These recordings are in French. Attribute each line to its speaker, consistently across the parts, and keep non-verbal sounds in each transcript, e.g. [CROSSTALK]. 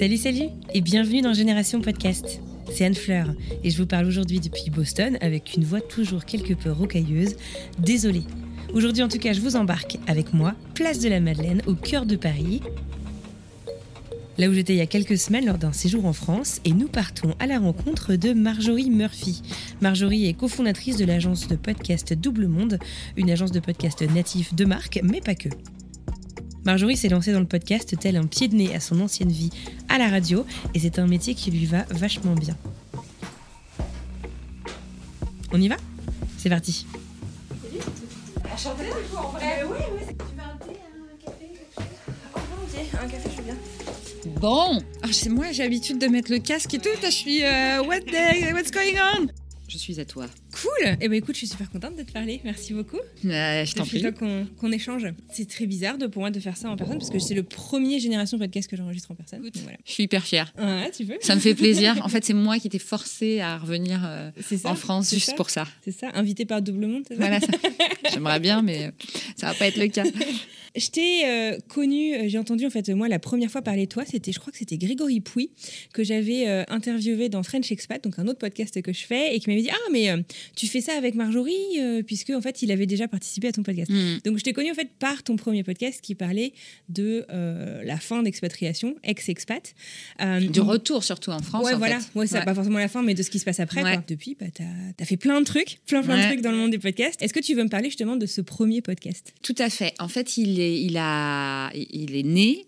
Speaker 1: Salut, salut et bienvenue dans Génération Podcast. C'est Anne Fleur et je vous parle aujourd'hui depuis Boston avec une voix toujours quelque peu rocailleuse. Désolée. Aujourd'hui en tout cas, je vous embarque avec moi, place de la Madeleine, au cœur de Paris. Là où j'étais il y a quelques semaines lors d'un séjour en France et nous partons à la rencontre de Marjorie Murphy. Marjorie est cofondatrice de l'agence de podcast Double Monde, une agence de podcast natif de marque, mais pas que. Marjorie s'est lancée dans le podcast tel un pied de nez à son ancienne vie à la radio et c'est un métier qui lui va vachement bien. On y va? C'est parti.
Speaker 2: Bon, alors, c'est moi j'ai l'habitude de mettre le casque et tout. Je suis euh, what the, what's going on? Je suis à toi.
Speaker 1: Cool Eh ben écoute, je suis super contente de te parler. Merci beaucoup.
Speaker 2: Euh, je t'en prie.
Speaker 1: temps qu'on échange. C'est très bizarre de, pour moi de faire ça en personne parce que c'est le premier génération podcast que j'enregistre en personne. Donc voilà.
Speaker 2: Je suis hyper fière.
Speaker 1: Ouais, tu veux
Speaker 2: Ça me fait plaisir. [LAUGHS] En fait, c'est moi qui t'ai forcée à revenir euh,
Speaker 1: C'est ça,
Speaker 2: en France
Speaker 1: c'est
Speaker 2: juste
Speaker 1: ça.
Speaker 2: pour ça.
Speaker 1: C'est ça, invité par Double Monde, c'est ça
Speaker 2: Voilà, ça. [LAUGHS] j'aimerais bien, mais ça va pas être le cas.
Speaker 1: Je t'ai euh, connu, euh, j'ai entendu en fait moi la première fois parler de toi, c'était je crois que c'était Grégory Pouy que j'avais euh, interviewé dans French Expat, donc un autre podcast que je fais et qui m'avait dit ah mais tu fais ça avec Marjorie euh, puisque en fait il avait déjà participé à ton podcast.
Speaker 2: Hmm.
Speaker 1: Donc je t'ai connu en fait par ton premier podcast qui parlait de euh, la fin d'expatriation, ex-expat. Euh,
Speaker 2: Du retour surtout en France.
Speaker 1: Ouais,
Speaker 2: en
Speaker 1: voilà.
Speaker 2: fait.
Speaker 1: Ouais, ça,
Speaker 2: Ouais.
Speaker 1: pas forcément la fin, mais de ce qui se passe après.
Speaker 2: Ouais.
Speaker 1: quoi. Depuis, bah, tu as, fait plein de trucs, plein, plein de trucs dans le monde des podcasts. Est-ce que tu veux me parler justement de ce premier podcast?
Speaker 2: Tout à fait. En fait, il est, il a, il est né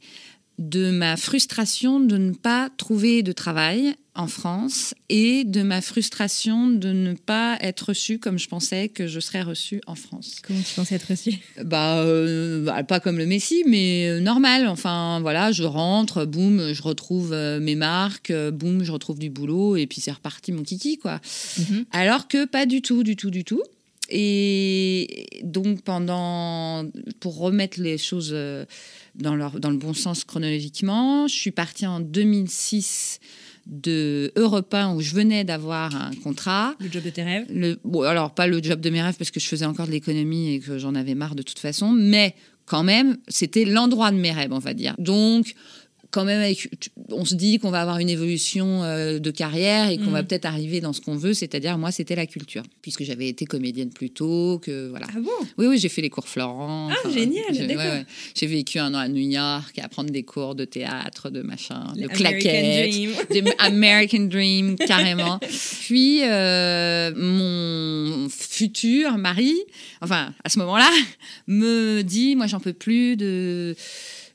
Speaker 2: de ma frustration de ne pas trouver de travail en France et de ma frustration de ne pas être reçue comme je pensais que je serais reçue en France.
Speaker 1: Comment tu pensais être reçu
Speaker 2: Bah, euh, bah, pas comme le Messi, mais euh, normal. Enfin, voilà, je rentre, boum, je retrouve euh, mes marques, boum, je retrouve du boulot, et puis c'est reparti mon kiki, quoi.
Speaker 1: Mhm.
Speaker 2: Alors que pas du tout, du tout, du tout. Et donc, pendant. Pour remettre les choses dans, leur, dans le bon sens chronologiquement, je suis partie en 2006 de Europe 1 où je venais d'avoir un contrat.
Speaker 1: Le job de tes rêves?
Speaker 2: Le, bon, alors, pas le job de mes rêves parce que je faisais encore de l'économie et que j'en avais marre de toute façon, mais quand même, c'était l'endroit de mes rêves, on va dire. Donc, quand même, avec- on se dit qu'on va avoir une évolution euh, de carrière et qu'on va peut-être arriver dans ce qu'on veut, c'est-à-dire, moi, c'était la culture, puisque j'avais été comédienne plus tôt, que voilà.
Speaker 1: Ah bon?
Speaker 2: Oui, oui, j'ai fait les cours Florent.
Speaker 1: Ah, génial,
Speaker 2: j'ai- vécu un an à New York à prendre des cours de théâtre, de machin, de claquettes
Speaker 1: Dream.
Speaker 2: American Dream, carrément. [LAUGHS] Puis, euh, mon futur mari, enfin, à ce moment-là, me dit, moi, j'en peux plus de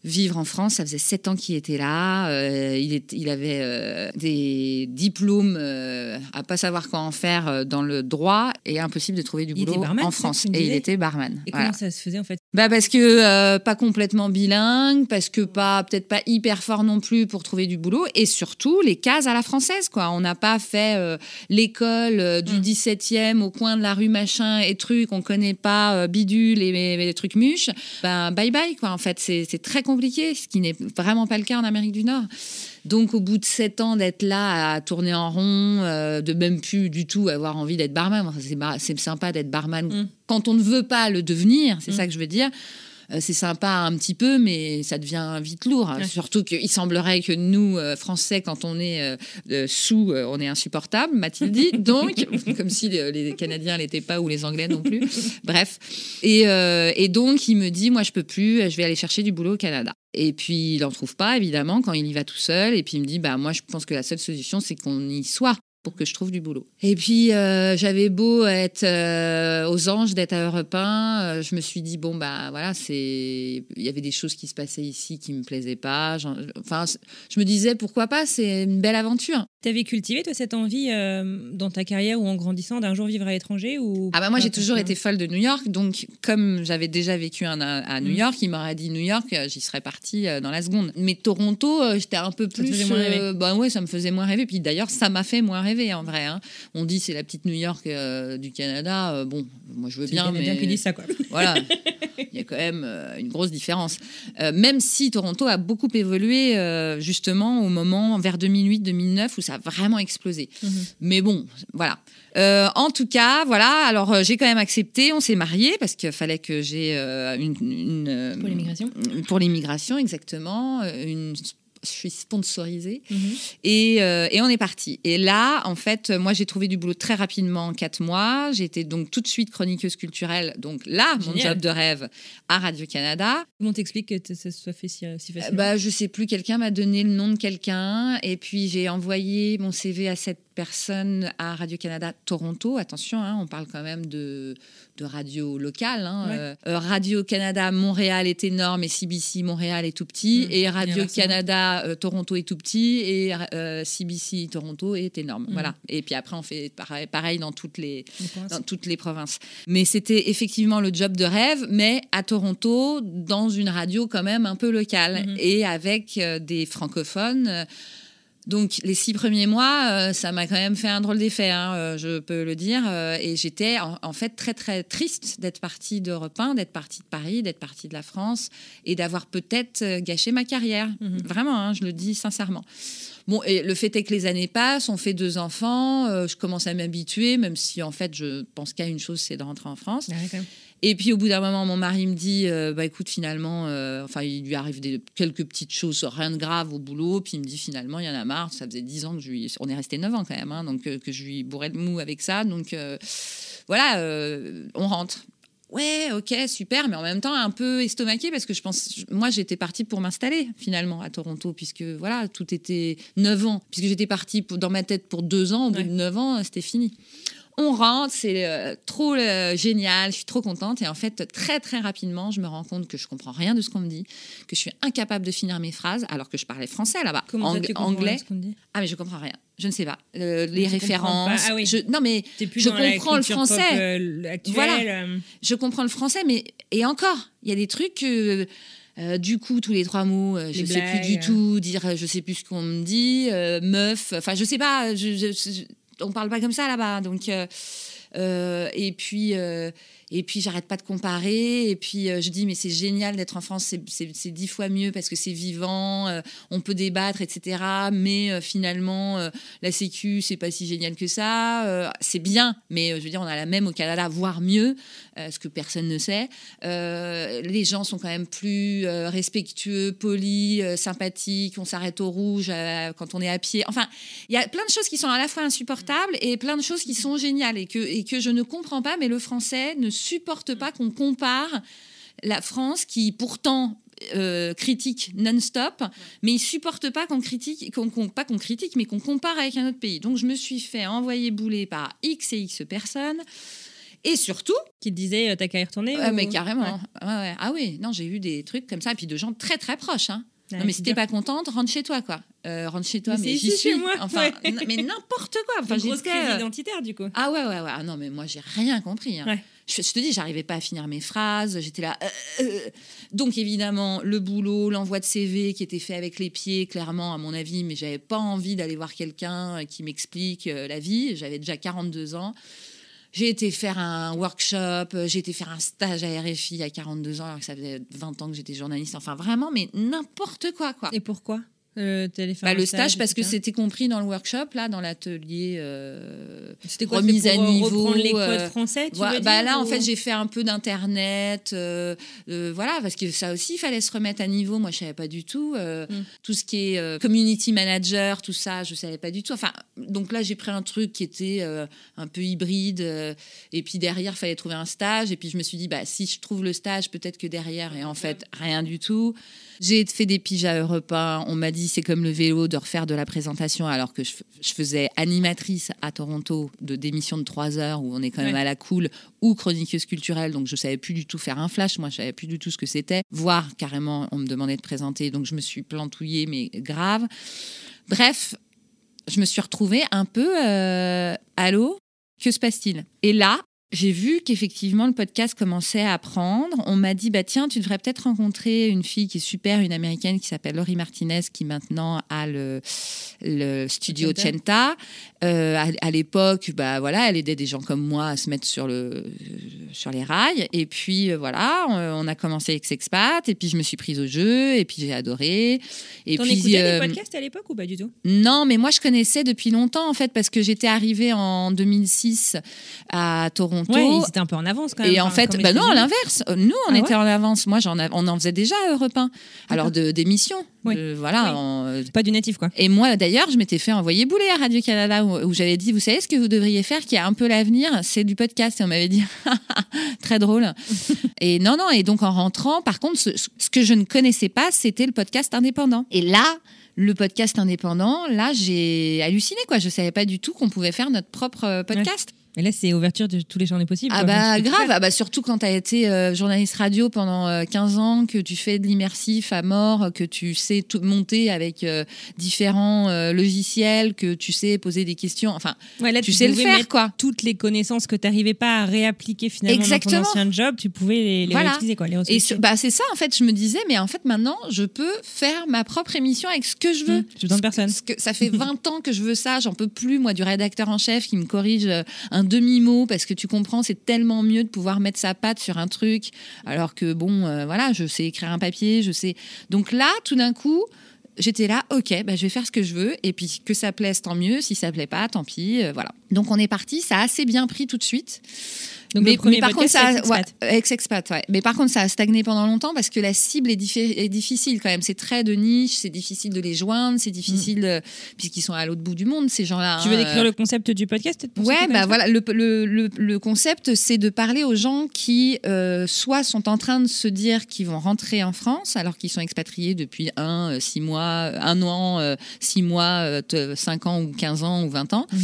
Speaker 2: vivre en France. Ça faisait sept ans qu'il était là. Euh, il, est- il avait euh, des diplômes euh, à pas savoir quoi en faire euh, dans le droit et impossible de trouver du boulot
Speaker 1: barman,
Speaker 2: en France. Et il était barman.
Speaker 1: Et
Speaker 2: Voilà.
Speaker 1: comment ça se faisait en fait?
Speaker 2: Bah parce que euh, pas complètement bilingue, parce que pas peut-être pas hyper fort non plus pour trouver du boulot, et surtout les cases à la française quoi. On n'a pas fait euh, l'école euh, du
Speaker 1: Mm.
Speaker 2: 17e au coin de la rue machin et trucs, on connaît pas bidule et, et les trucs muches. Ben bye bye quoi. En fait c'est très compliqué, ce qui n'est vraiment pas le cas en Amérique du Nord. Donc au bout de sept ans d'être là à tourner en rond, euh, de même plus du tout avoir envie d'être barman, Enfin, c'est bar- c'est sympa d'être barman
Speaker 1: Mm.
Speaker 2: quand on ne veut pas le devenir, c'est
Speaker 1: Mm.
Speaker 2: ça que je veux dire. Euh, c'est sympa un petit peu, mais ça devient vite lourd. hein.
Speaker 1: Ouais.
Speaker 2: Surtout qu'il semblerait que nous, euh, Français, quand on est euh, sous, on est insupportable, m'a-t-il dit. [LAUGHS] Donc, [LAUGHS] comme si les, les Canadiens l'étaient pas ou les Anglais non plus. [LAUGHS] Bref. Et, et donc, il me dit, moi, je peux plus, je vais aller chercher du boulot au Canada. Et puis, il n'en trouve pas, évidemment, quand il y va tout seul. Et puis, il me dit, bah, moi, je pense que la seule solution, c'est qu'on y soit pour que je trouve du boulot. Et puis, euh, j'avais beau être euh, aux anges, d'être à Europe 1, euh, je me suis dit, bon, bah voilà, c'est... il y avait des choses qui se passaient ici qui me plaisaient pas. Enfin, je me disais, pourquoi pas, c'est une belle aventure.
Speaker 1: T'avais cultivé, toi, cette envie euh, dans ta carrière ou en grandissant d'un jour vivre à l'étranger ou
Speaker 2: Ah bah moi j'ai toujours été folle de New York, donc comme j'avais déjà vécu un- à, à New
Speaker 1: Mm.
Speaker 2: York, il m'aurait dit New York, j'y serais partie euh, dans la seconde. Mais Toronto, euh, j'étais un peu
Speaker 1: te
Speaker 2: plus,
Speaker 1: faisait moins rêver.
Speaker 2: bah ouais, ça me faisait moins rêver. Puis d'ailleurs, ça m'a fait moins rêver en vrai. hein. On dit c'est la petite New York euh, du Canada. Euh, bon, moi je veux bien, mais
Speaker 1: qui ça, quoi. [LAUGHS]
Speaker 2: voilà, il y a quand même euh, une grosse différence. Même si Toronto a beaucoup évolué justement au moment vers 2008-2009 où ça a vraiment explosé.
Speaker 1: Mhm.
Speaker 2: Mais bon, voilà. Euh, en tout cas, voilà. Alors euh, j'ai quand même accepté. On s'est mariés parce qu'il fallait que j'ai euh, une, une,
Speaker 1: Pour l'immigration.
Speaker 2: Pour l'immigration, exactement. Une, je suis sponsorisée.
Speaker 1: Mhm.
Speaker 2: Et, euh, et on est parti. Et là, en fait, moi, j'ai trouvé du boulot très rapidement en quatre mois. J'ai été donc tout de suite chroniqueuse culturelle. Donc là, mon job de rêve à Radio-Canada.
Speaker 1: Comment t'expliques que ça se soit fait si, si
Speaker 2: Euh,
Speaker 1: facilement
Speaker 2: Bah, je sais plus, quelqu'un m'a donné le nom de quelqu'un. Et puis, j'ai envoyé mon CV à cette personne à Radio-Canada Toronto. Attention, hein, on parle quand même de, de radio locale. hein.
Speaker 1: Ouais.
Speaker 2: Euh, euh, Radio-Canada Montréal est énorme et CBC Montréal est tout petit.
Speaker 1: Mm.
Speaker 2: Et Radio-Canada euh, Toronto est tout petit. Et euh, CBC Toronto est énorme.
Speaker 1: Mm.
Speaker 2: Voilà. Et puis après, on fait pareil, pareil dans toutes les, dans toutes les provinces. Mais c'était effectivement le job de rêve, mais à Toronto, dans une radio quand même un peu locale
Speaker 1: Mhm.
Speaker 2: et avec des francophones. Donc les six premiers mois, euh, ça m'a quand même fait un drôle d'effet, hein, euh, je peux le dire. euh, et j'étais en, en fait très très triste d'être partie d'Europe 1, d'être partie de Paris, d'être partie de la France et d'avoir peut-être gâché ma carrière.
Speaker 1: Mhm.
Speaker 2: Vraiment, hein, je le dis sincèrement. Bon, et le fait est que les années passent, on fait deux enfants, euh, je commence à m'habituer, même si en fait je pense qu'à une chose, c'est de rentrer en France.
Speaker 1: Ah ouais, quand même.
Speaker 2: Et puis au bout d'un moment, mon mari me dit, euh, bah écoute, finalement, euh, enfin il lui arrive des, quelques petites choses, rien de grave au boulot, puis il me dit finalement, il y en a marre, ça faisait dix ans que je lui, on est resté neuf ans quand même, hein, donc euh, que je lui bourrais le mou avec ça, donc voilà, on rentre. Ouais, ok, super, mais en même temps un peu estomaqué parce que je pense, moi j'étais partie pour m'installer finalement à Toronto puisque voilà, tout était 9 ans, puisque j'étais partie pour- dans ma tête pour deux ans, au bout
Speaker 1: Ouais.
Speaker 2: de 9 ans, c'était fini. On rentre, c'est euh, trop euh, génial, je suis trop contente. Et en fait, très très rapidement, je me rends compte que je comprends rien de ce qu'on me dit, que je suis incapable de finir mes phrases alors que je parlais français là-bas, Ang- anglais.
Speaker 1: dit?
Speaker 2: Ah mais je comprends rien, je ne sais pas. Euh, les
Speaker 1: tu
Speaker 2: références,
Speaker 1: pas. Ah oui.
Speaker 2: je- non mais
Speaker 1: plus
Speaker 2: Je comprends le français.
Speaker 1: pop,
Speaker 2: Voilà. je comprends le français, mais et encore, il y a des trucs que euh, du coup tous les trois mots, euh, je
Speaker 1: Les
Speaker 2: sais plus du tout dire, euh, je sais plus ce qu'on me dit, meuf, enfin je sais pas, je, je- je- on parle pas comme ça là-bas, donc euh, euh, et puis euh, et puis j'arrête pas de comparer et puis euh, je dis mais c'est génial d'être en France, c'est- dix fois mieux parce que c'est vivant, euh, on peut débattre etc. Mais euh, finalement la Sécu c'est pas si génial que ça, c'est bien, mais je veux dire on a la même au Canada, voire mieux, ce que personne ne sait. Les gens sont quand même plus respectueux, polis, sympathiques. On s'arrête au rouge quand on est à pied. Enfin, il y a plein de choses qui sont à la fois insupportables et plein de choses qui sont géniales et que, et que je ne comprends pas. Mais le français ne supporte pas qu'on compare la France qui pourtant euh, critique non-stop, mais il supporte pas qu'on critique, qu'on, qu'on- pas qu'on critique, mais qu'on compare avec un autre pays. Donc je me suis fait envoyer bouler par X et X personnes. Et surtout,
Speaker 1: qui te disait euh, t'as qu'à y retourner
Speaker 2: Ouais,
Speaker 1: ou-
Speaker 2: mais carrément.
Speaker 1: Ouais.
Speaker 2: Ouais, ouais. Ah oui, non, j'ai eu des trucs comme ça, et puis de gens très très proches. Hein. Non, mais si t'es pas contente, rentre chez toi, quoi. Euh, rentre chez toi,
Speaker 1: Mais
Speaker 2: j'y suis.
Speaker 1: chez moi,
Speaker 2: Enfin,
Speaker 1: ouais.
Speaker 2: n- mais n'importe quoi. [LAUGHS] Enfin,
Speaker 1: Une grosse crise
Speaker 2: euh,
Speaker 1: identitaire du coup.
Speaker 2: Ah ouais, ouais, ouais. Ah non, mais moi, j'ai rien compris. hein. Je, te dis, j'arrivais pas à finir mes phrases. J'étais là. euh, euh. Donc, évidemment, le boulot, l'envoi de CV qui était fait avec les pieds, clairement, à mon avis, mais j'avais pas envie d'aller voir quelqu'un euh, qui m'explique euh, la vie. J'avais déjà 42 ans. J'ai été faire un workshop, euh, j'ai été faire un stage à RFI à 42 ans, alors que ça faisait 20 ans que j'étais journaliste. Enfin, vraiment, mais n'importe quoi, quoi.
Speaker 1: Et pourquoi? Euh,
Speaker 2: Bah, le stage, parce que c'était compris dans le workshop, là, dans l'atelier. euh,
Speaker 1: c'était quoi
Speaker 2: remise à
Speaker 1: euh,
Speaker 2: niveau,
Speaker 1: les codes français tu
Speaker 2: Voilà,
Speaker 1: veux
Speaker 2: bah
Speaker 1: dire,
Speaker 2: là, en fait, j'ai fait un peu d'internet, euh, voilà, parce que ça aussi, il fallait se remettre à niveau. Moi, je savais pas du tout
Speaker 1: Mm.
Speaker 2: tout ce qui est community manager, tout ça, je savais pas du tout. Enfin, donc là, j'ai pris un truc qui était un peu hybride, et puis derrière, il fallait trouver un stage, et puis je me suis dit, bah si je trouve le stage, peut-être que derrière, et en fait, rien du tout. J'ai fait des piges à Europe 1. On m'a dit c'est comme le vélo de refaire de la présentation alors que je, je faisais animatrice à Toronto de démission de 3 heures où on est quand même
Speaker 1: Ouais.
Speaker 2: à la cool ou chroniqueuse culturelle. Donc je savais plus du tout faire un flash. Moi je savais plus du tout ce que c'était. Voire carrément on me demandait de présenter. Donc je me suis plantouillée mais grave. Bref je me suis retrouvée un peu euh, allô? Que se passe-t-il? Et là j'ai vu qu'effectivement le podcast commençait à prendre. On m'a dit bah tiens tu devrais peut-être rencontrer une fille qui est super, une américaine qui s'appelle Laurie Martinez qui maintenant a le, le studio
Speaker 1: Centa.
Speaker 2: Centa. Euh, à à l'époque bah voilà elle aidait des gens comme moi à se mettre sur le sur les rails et puis euh, voilà on, on a commencé avec Sexpat et puis je me suis prise au jeu et puis j'ai adoré et
Speaker 1: T'en
Speaker 2: puis
Speaker 1: écoutais
Speaker 2: euh,
Speaker 1: des podcasts à l'époque ou pas du tout?
Speaker 2: Non, mais moi je connaissais depuis longtemps en fait parce que j'étais arrivée en 2006 à Toronto.
Speaker 1: Ouais, ils étaient un peu en avance quand même.
Speaker 2: Et en fait, bah non, à l'inverse. Euh, Nous, on
Speaker 1: Ah
Speaker 2: était en avance. Moi, j'en on en faisait déjà Europe 1. Alors, de, d'émissions.
Speaker 1: Oui.
Speaker 2: De- voilà.
Speaker 1: Oui.
Speaker 2: en- euh,
Speaker 1: Pas du natif quoi.
Speaker 2: Et moi, d'ailleurs, je m'étais fait envoyer bouler à Radio-Canada où, où j'avais dit, vous savez ce que vous devriez faire, qui a un peu l'avenir, c'est du podcast. Et on m'avait dit, [LAUGHS] [LAUGHS] très drôle. [LAUGHS] et non, non. Et donc, en rentrant, par contre, ce, ce que je ne connaissais pas, c'était le podcast indépendant. Et là, le podcast indépendant, là, j'ai halluciné, quoi. Je savais pas du tout qu'on pouvait faire notre propre euh, podcast.
Speaker 1: Et là, c'est ouverture de tous les champs des possibles.
Speaker 2: Ah
Speaker 1: quoi.
Speaker 2: bah grave, ah bah surtout quand tu as été euh, journaliste radio pendant euh, 15 ans, que tu fais de l'immersif à mort, que tu sais tout monter avec euh, différents euh, logiciels, que tu sais poser des questions, enfin
Speaker 1: Ouais, là,
Speaker 2: tu sais le faire quoi.
Speaker 1: Toutes les connaissances que tu n'arrivais pas à réappliquer finalement
Speaker 2: Exactement.
Speaker 1: dans ton ancien job, tu pouvais les, les
Speaker 2: Voilà.
Speaker 1: réutiliser quoi. Les
Speaker 2: Et sur- bah c'est ça en fait, je me disais mais en fait maintenant je peux faire ma propre émission avec ce que je veux.
Speaker 1: Mmh, j'ai besoin de personne.
Speaker 2: Que ça fait [LAUGHS] 20 ans que je veux ça, j'en peux plus moi du rédacteur en chef qui me corrige un demi-mot parce que tu comprends, c'est tellement mieux de pouvoir mettre sa patte sur un truc alors que bon euh, voilà, je sais écrire un papier, je sais. Donc là, tout d'un coup, J'étais là, ok, bah, je vais faire ce que je veux, et puis que ça plaise, tant mieux. Si ça plaît pas, tant pis, euh, voilà. Donc on est parti, ça a assez bien pris tout de suite.
Speaker 1: Donc
Speaker 2: mais,
Speaker 1: le premier
Speaker 2: mais par contre, ça, a-
Speaker 1: Expat.
Speaker 2: ouais, ex-expat, ouais. Mais par contre, ça a stagné pendant longtemps parce que la cible est, diffi- est difficile quand même. C'est très de niche, c'est difficile de les joindre, c'est difficile de- puisqu'ils sont à l'autre bout du monde ces gens-là.
Speaker 1: Tu veux
Speaker 2: hein,
Speaker 1: décrire
Speaker 2: euh,
Speaker 1: le concept du podcast peut-être pour
Speaker 2: Ouais, bah voilà, le, le, le, le concept, c'est de parler aux gens qui euh, soit sont en train de se dire qu'ils vont rentrer en France alors qu'ils sont expatriés depuis un, euh, six mois, euh, un an, euh, six mois, euh, cinq ans ou 15 ans ou 20 ans,
Speaker 1: Mhm.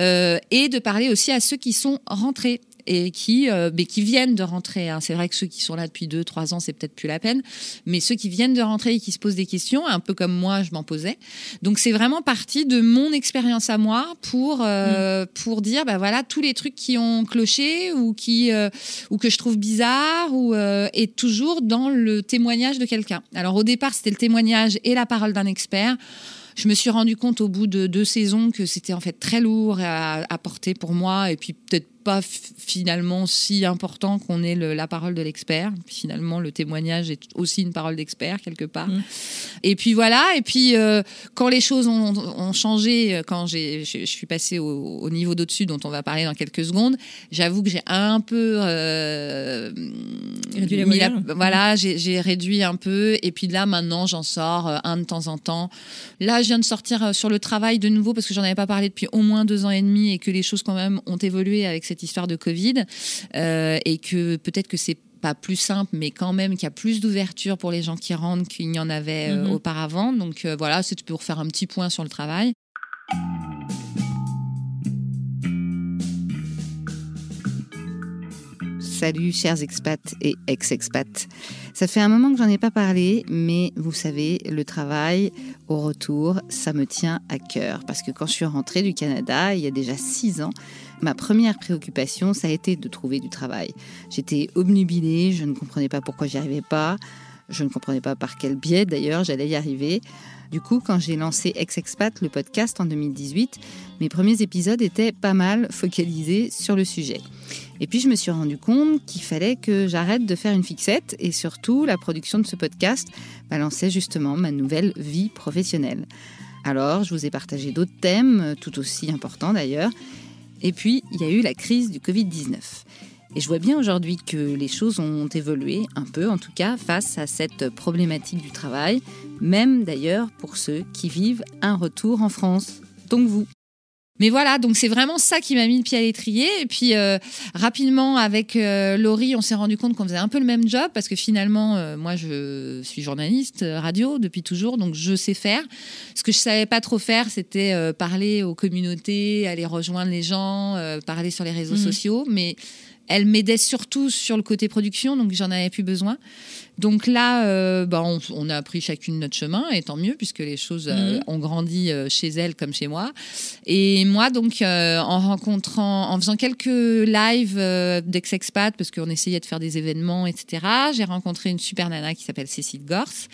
Speaker 2: euh, et de parler aussi à ceux qui sont rentrés et qui, euh, mais qui viennent de rentrer. hein. C'est vrai que ceux qui sont là depuis deux, trois ans, c'est peut-être plus la peine, mais ceux qui viennent de rentrer et qui se posent des questions, un peu comme moi, je m'en posais. Donc c'est vraiment parti de mon expérience à moi pour euh, pour dire bah voilà tous les trucs qui ont cloché ou qui euh, ou que je trouve bizarres ou euh, et toujours dans le témoignage de quelqu'un. Alors au départ c'était le témoignage et la parole d'un expert. Je me suis rendu compte au bout de deux saisons que c'était en fait très lourd à, porter pour moi et puis peut-être pas finalement si important qu'on ait le- la parole de l'expert. Finalement, le témoignage est aussi une parole d'expert quelque part.
Speaker 1: Mm.
Speaker 2: Et puis voilà. Et puis euh, quand les choses ont, ont changé, quand j'ai, je, je suis passée au, au niveau d'au-dessus, dont on va parler dans quelques secondes, j'avoue que j'ai un peu euh,
Speaker 1: Réduit la-
Speaker 2: voilà, j'ai, réduit un peu. Et puis là, maintenant, j'en sors euh, un de temps en temps. Là, je viens de sortir sur le travail de nouveau parce que j'en avais pas parlé depuis au moins deux ans et demi et que les choses quand même ont évolué avec cette histoire de Covid euh, et que peut-être que c'est pas plus simple, mais quand même qu'il y a plus d'ouverture pour les gens qui rentrent qu'il n'y en avait euh,
Speaker 1: Mhm.
Speaker 2: auparavant. Donc euh, voilà, c'est pour faire un petit point sur le travail.
Speaker 3: Salut chers expats et ex-expats. Ça fait un moment que j'en ai pas parlé, mais vous savez, le travail au retour, ça me tient à cœur. Parce que quand je suis rentrée du Canada, il y a déjà six ans, ma première préoccupation, ça a été de trouver du travail. J'étais obnubilée, je ne comprenais pas pourquoi j'y arrivais pas. Je ne comprenais pas par quel biais d'ailleurs j'allais y arriver. Du coup, quand j'ai lancé Ex-Expat, le podcast en 2018, mes premiers épisodes étaient pas mal focalisés sur le sujet. Et puis je me suis rendu compte qu'il fallait que j'arrête de faire une fixette et surtout la production de ce podcast balançait justement ma nouvelle vie professionnelle. Alors je vous ai partagé d'autres thèmes, tout aussi importants d'ailleurs. Et puis il y a eu la crise du Covid-19. Et je vois bien aujourd'hui que les choses ont évolué un peu, en tout cas, face à cette problématique du travail, même d'ailleurs pour ceux qui vivent un retour en France, donc vous.
Speaker 2: Mais voilà, donc c'est vraiment ça qui m'a mis le pied à l'étrier. Et puis euh, rapidement, avec euh, Laurie, on s'est rendu compte qu'on faisait un peu le même job parce que finalement, euh, moi, je suis journaliste radio depuis toujours, donc je sais faire. Ce que je savais pas trop faire, c'était parler aux communautés, aller rejoindre les gens, parler sur les réseaux
Speaker 1: Mhm.
Speaker 2: sociaux. Mais elle m'aidait surtout sur le côté production, donc j'en avais plus besoin. Donc là, euh, bah, on, on a pris chacune notre chemin, et tant mieux, puisque les choses euh,
Speaker 1: Mhm.
Speaker 2: ont grandi euh, chez elle comme chez moi. Et moi, donc, en rencontrant, en faisant quelques lives d'ex-expat, parce qu'on essayait de faire des événements, etc., j'ai rencontré une super nana qui s'appelle Cécile Gorse.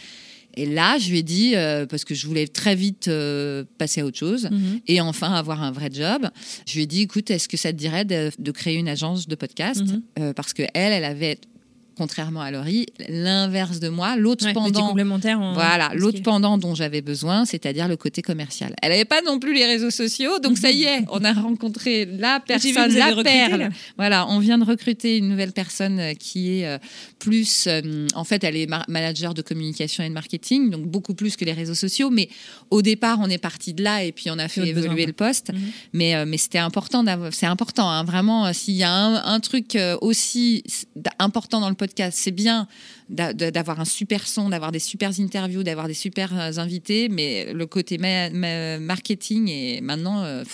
Speaker 2: Et là, je lui ai dit, euh, parce que je voulais très vite euh, passer à autre chose,
Speaker 1: Mhm.
Speaker 2: et enfin avoir un vrai job. Je lui ai dit, écoute, est-ce que ça te dirait de, de créer une agence de podcast?
Speaker 1: Mhm.
Speaker 2: Euh, Parce que elle, elle avait, contrairement à Laurie, l'inverse de moi, l'autre
Speaker 1: Ouais,
Speaker 2: pendant.
Speaker 1: complémentaire. en-
Speaker 2: Voilà, l'autre pendant dont j'avais besoin, c'est-à-dire le côté commercial. Elle n'avait pas non plus les réseaux sociaux, donc ça y est, [LAUGHS] on a rencontré la personne, la
Speaker 1: recruté,
Speaker 2: perle.
Speaker 1: là.
Speaker 2: Voilà, on vient de recruter une nouvelle personne euh, qui est euh, plus, euh, en fait, elle est manager de communication et de marketing, donc beaucoup plus que les réseaux sociaux. Mais au départ, on est parti de là et puis on a fait
Speaker 1: besoin,
Speaker 2: évoluer le poste.
Speaker 1: Mhm.
Speaker 2: Mais, euh, mais c'était important, d'avoir- c'est important, hein, vraiment. S'il y a un, un truc aussi important dans le podcast, c'est bien d'avoir un super son, d'avoir des super interviews, d'avoir des super euh, invités, mais le côté ma- ma- marketing et maintenant, euh,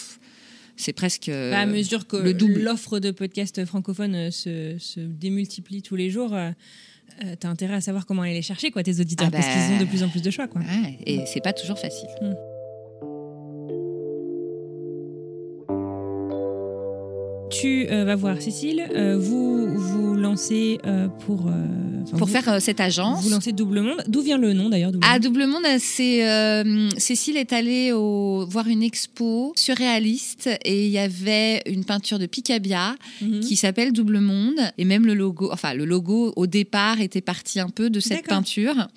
Speaker 2: c'est presque euh,
Speaker 1: Bah, à mesure que
Speaker 2: le double.
Speaker 1: l'offre de podcasts francophones se, se démultiplie tous les jours, euh, t'as intérêt à savoir comment aller les chercher, quoi, tes auditeurs,
Speaker 2: Ah
Speaker 1: parce
Speaker 2: bah.
Speaker 1: qu'ils ont de plus en plus de choix, quoi.
Speaker 2: Ouais, et c'est pas toujours facile.
Speaker 1: Tu euh, vas voir Cécile, euh, vous vous lancez euh, pour
Speaker 2: Pour
Speaker 1: vous-
Speaker 2: faire cette agence.
Speaker 1: vous lancez Double Monde. D'où vient le nom d'ailleurs Double
Speaker 2: À
Speaker 1: Monde?
Speaker 2: Double Monde, c'est Cécile est allée au, voir une expo surréaliste et il y avait une peinture de Picabia
Speaker 1: Mhm.
Speaker 2: qui s'appelle Double Monde et même le logo, enfin le logo au départ était parti un peu de cette peinture.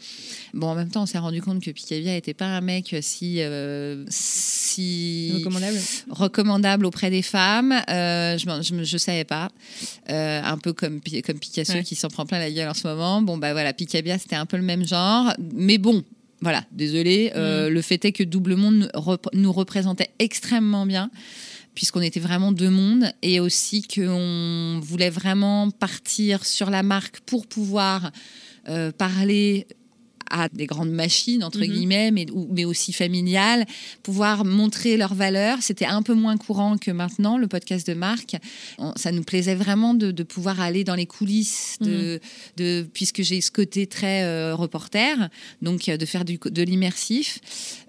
Speaker 2: Bon, en même temps, on s'est rendu compte que Picabia n'était pas un mec si euh, si
Speaker 1: recommandable.
Speaker 2: recommandable auprès des femmes. Euh, je, je savais pas. Euh, un peu comme, Pi- comme Picasso
Speaker 1: Ouais.
Speaker 2: qui s'en prend plein la gueule en ce moment. Bon, bah voilà, Picabia, c'était un peu le même genre. Mais bon, voilà, désolé. Euh,
Speaker 1: Mm.
Speaker 2: Le fait est que Double Monde nous représentait extrêmement bien puisqu'on était vraiment deux mondes et aussi qu'on voulait vraiment partir sur la marque pour pouvoir euh, parler à des grandes machines, entre
Speaker 1: Mhm.
Speaker 2: guillemets, mais, ou- mais aussi familiales, pouvoir montrer leurs valeurs. C'était un peu moins courant que maintenant, le podcast de marque. On- ça nous plaisait vraiment de, de pouvoir aller dans les coulisses, de, de, puisque j'ai ce côté très euh, reporter, donc euh, de faire du, de l'immersif.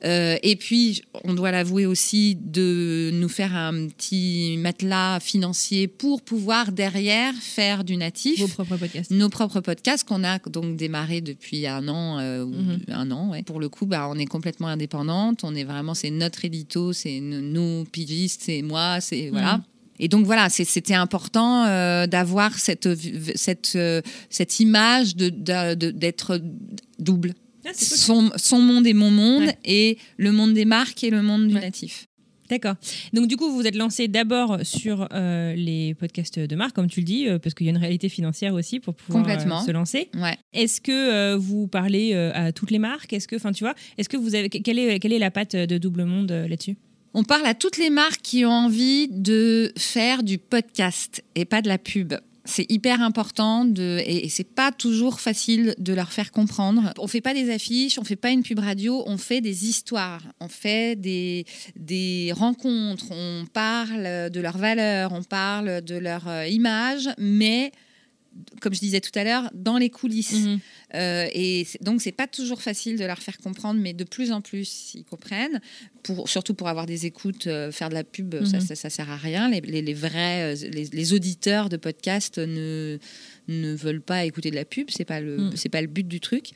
Speaker 2: Euh, et puis, on doit l'avouer aussi, de nous faire un petit matelas financier pour pouvoir derrière faire du natif
Speaker 1: Vos propres podcasts.
Speaker 2: nos propres podcasts qu'on a donc démarré depuis un an euh, ou
Speaker 1: Mhm.
Speaker 2: un an ouais. pour le coup bah on est complètement indépendante on est vraiment c'est notre édito c'est n- nos pigistes c'est moi c'est voilà
Speaker 1: Mhm.
Speaker 2: Et donc voilà, c'était important euh, d'avoir cette, euh, cette image de- de- d'être double.
Speaker 1: Ah, cool.
Speaker 2: Son, son monde et mon monde,
Speaker 1: Ouais.
Speaker 2: et le monde des marques et le monde du
Speaker 1: Ouais.
Speaker 2: natif.
Speaker 1: D'accord. Donc du coup, vous vous êtes lancé d'abord sur euh, les podcasts de marque, comme tu le dis, euh, parce qu'il y a une réalité financière aussi pour pouvoir euh, se lancer.
Speaker 2: Ouais.
Speaker 1: Est-ce que vous parlez à toutes les marques? Est-ce que, enfin, tu vois, est-ce que vous avez quelle est quelle est la patte de Double Monde là-dessus?
Speaker 2: On parle à toutes les marques qui ont envie de faire du podcast et pas de la pub. C'est hyper important de, et, c'est pas toujours facile de leur faire comprendre. On fait pas des affiches, on fait pas une pub radio, on fait des histoires, on fait des, des rencontres, on parle de leurs valeurs, on parle de leur euh, image, mais comme je disais tout à l'heure, dans les coulisses.
Speaker 1: Mhm.
Speaker 2: Euh, et donc, c'est pas toujours facile de leur faire comprendre, mais de plus en plus, ils comprennent. Pour, surtout pour avoir des écoutes, euh, faire de la pub, ça,
Speaker 1: Mhm.
Speaker 2: ça, ça sert à rien. Les, les- les vrais, euh, les, les auditeurs de podcast ne, ne veulent pas écouter de la pub. C'est pas le,
Speaker 1: Mhm.
Speaker 2: c'est pas le but du truc.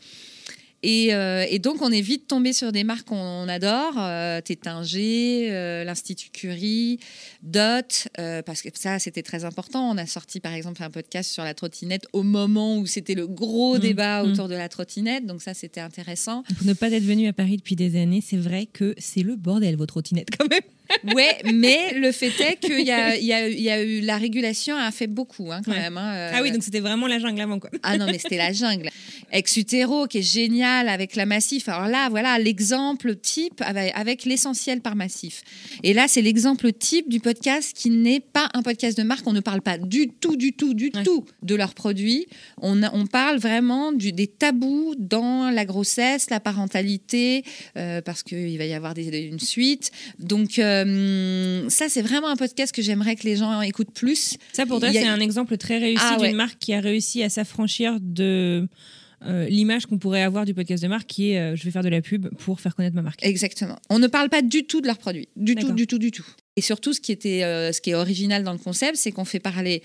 Speaker 2: Et, euh, et donc, on est vite tombé sur des marques qu'on adore, euh, Tétinger, euh, l'Institut Curie, Dot, euh, parce que ça, c'était très important. On a sorti, par exemple, un podcast sur la trottinette au moment où c'était le gros
Speaker 1: Mhm.
Speaker 2: débat
Speaker 1: Mhm.
Speaker 2: autour de la trottinette. Donc ça, c'était intéressant.
Speaker 1: Pour ne pas être venu à Paris depuis des années, c'est vrai que c'est le bordel votre trottinette quand même. [LAUGHS]
Speaker 2: Ouais, mais le fait est [LAUGHS] qu'il y a, il y, a, il y a eu la régulation a fait beaucoup hein, quand
Speaker 1: Ouais.
Speaker 2: même. hein, euh,
Speaker 1: Ah oui, donc c'était vraiment la jungle avant quoi.
Speaker 2: Ah non, mais [LAUGHS] c'était la jungle. Exutero qui est génial avec la Massif. Alors là, voilà l'exemple type avec, l'essentiel par Massif. Et là, c'est l'exemple type du podcast qui n'est pas un podcast de marque. On ne parle pas du tout, du tout, du
Speaker 1: Ouais.
Speaker 2: tout de leurs produits. On, parle vraiment du, des tabous dans la grossesse, la parentalité, euh, parce qu'il va y avoir des- une suite. Donc euh, ça, c'est vraiment un podcast que j'aimerais que les gens écoutent plus.
Speaker 1: Ça, pour toi,
Speaker 2: a-
Speaker 1: c'est un exemple très réussi
Speaker 2: Ah,
Speaker 1: d'une
Speaker 2: ouais.
Speaker 1: marque qui a réussi à s'affranchir de euh, l'image qu'on pourrait avoir du podcast de marque, qui est euh, je vais faire de la pub pour faire connaître ma marque.
Speaker 2: Exactement. On ne parle pas du tout de leurs produits, du tout, du tout, du tout. Et surtout, ce qui était, euh, ce qui est original dans le concept, c'est qu'on fait parler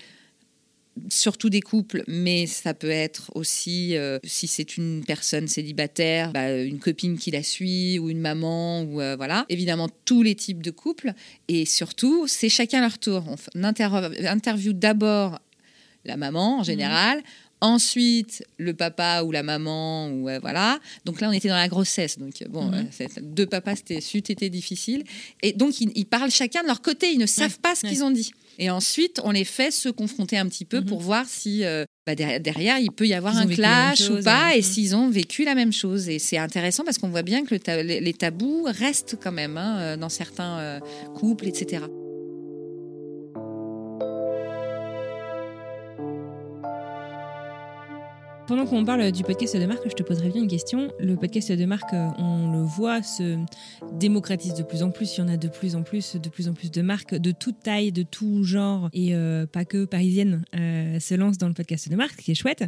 Speaker 2: surtout des couples, mais ça peut être aussi, euh, si c'est une personne célibataire, bah, une copine qui la suit, ou une maman, ou euh, voilà. Évidemment, tous les types de couples. Et surtout, c'est chacun leur tour. On, interview d'abord la maman, en général. Ensuite, le papa ou la maman, ou euh, voilà. Donc là, on était dans la grossesse. Donc euh, bon,
Speaker 1: Mhm.
Speaker 2: euh, deux papas, c'était été difficile. Et donc, ils, ils parlent chacun de leur côté. Ils ne savent pas ce
Speaker 1: ouais.
Speaker 2: qu'ils ont dit. Et ensuite, on les fait se confronter un petit peu
Speaker 1: Mhm.
Speaker 2: pour voir si euh, bah, derrière, derrière, il peut y avoir
Speaker 1: Ils
Speaker 2: un clash ou pas,
Speaker 1: ouais.
Speaker 2: et
Speaker 1: Mhm.
Speaker 2: s'ils ont vécu la même chose. Et c'est intéressant parce qu'on voit bien que le ta- les, les tabous restent quand même hein, dans certains couples, etc.
Speaker 1: Pendant qu'on parle du podcast de marque, je te poserais bien une question. Le podcast de marque, euh, on le voit, se démocratise de plus en plus. Il y en a de plus en plus, de plus en plus de marques de toute taille, de tout genre, et euh, pas que parisiennes, euh, se lancent dans le podcast de marque, ce qui est chouette.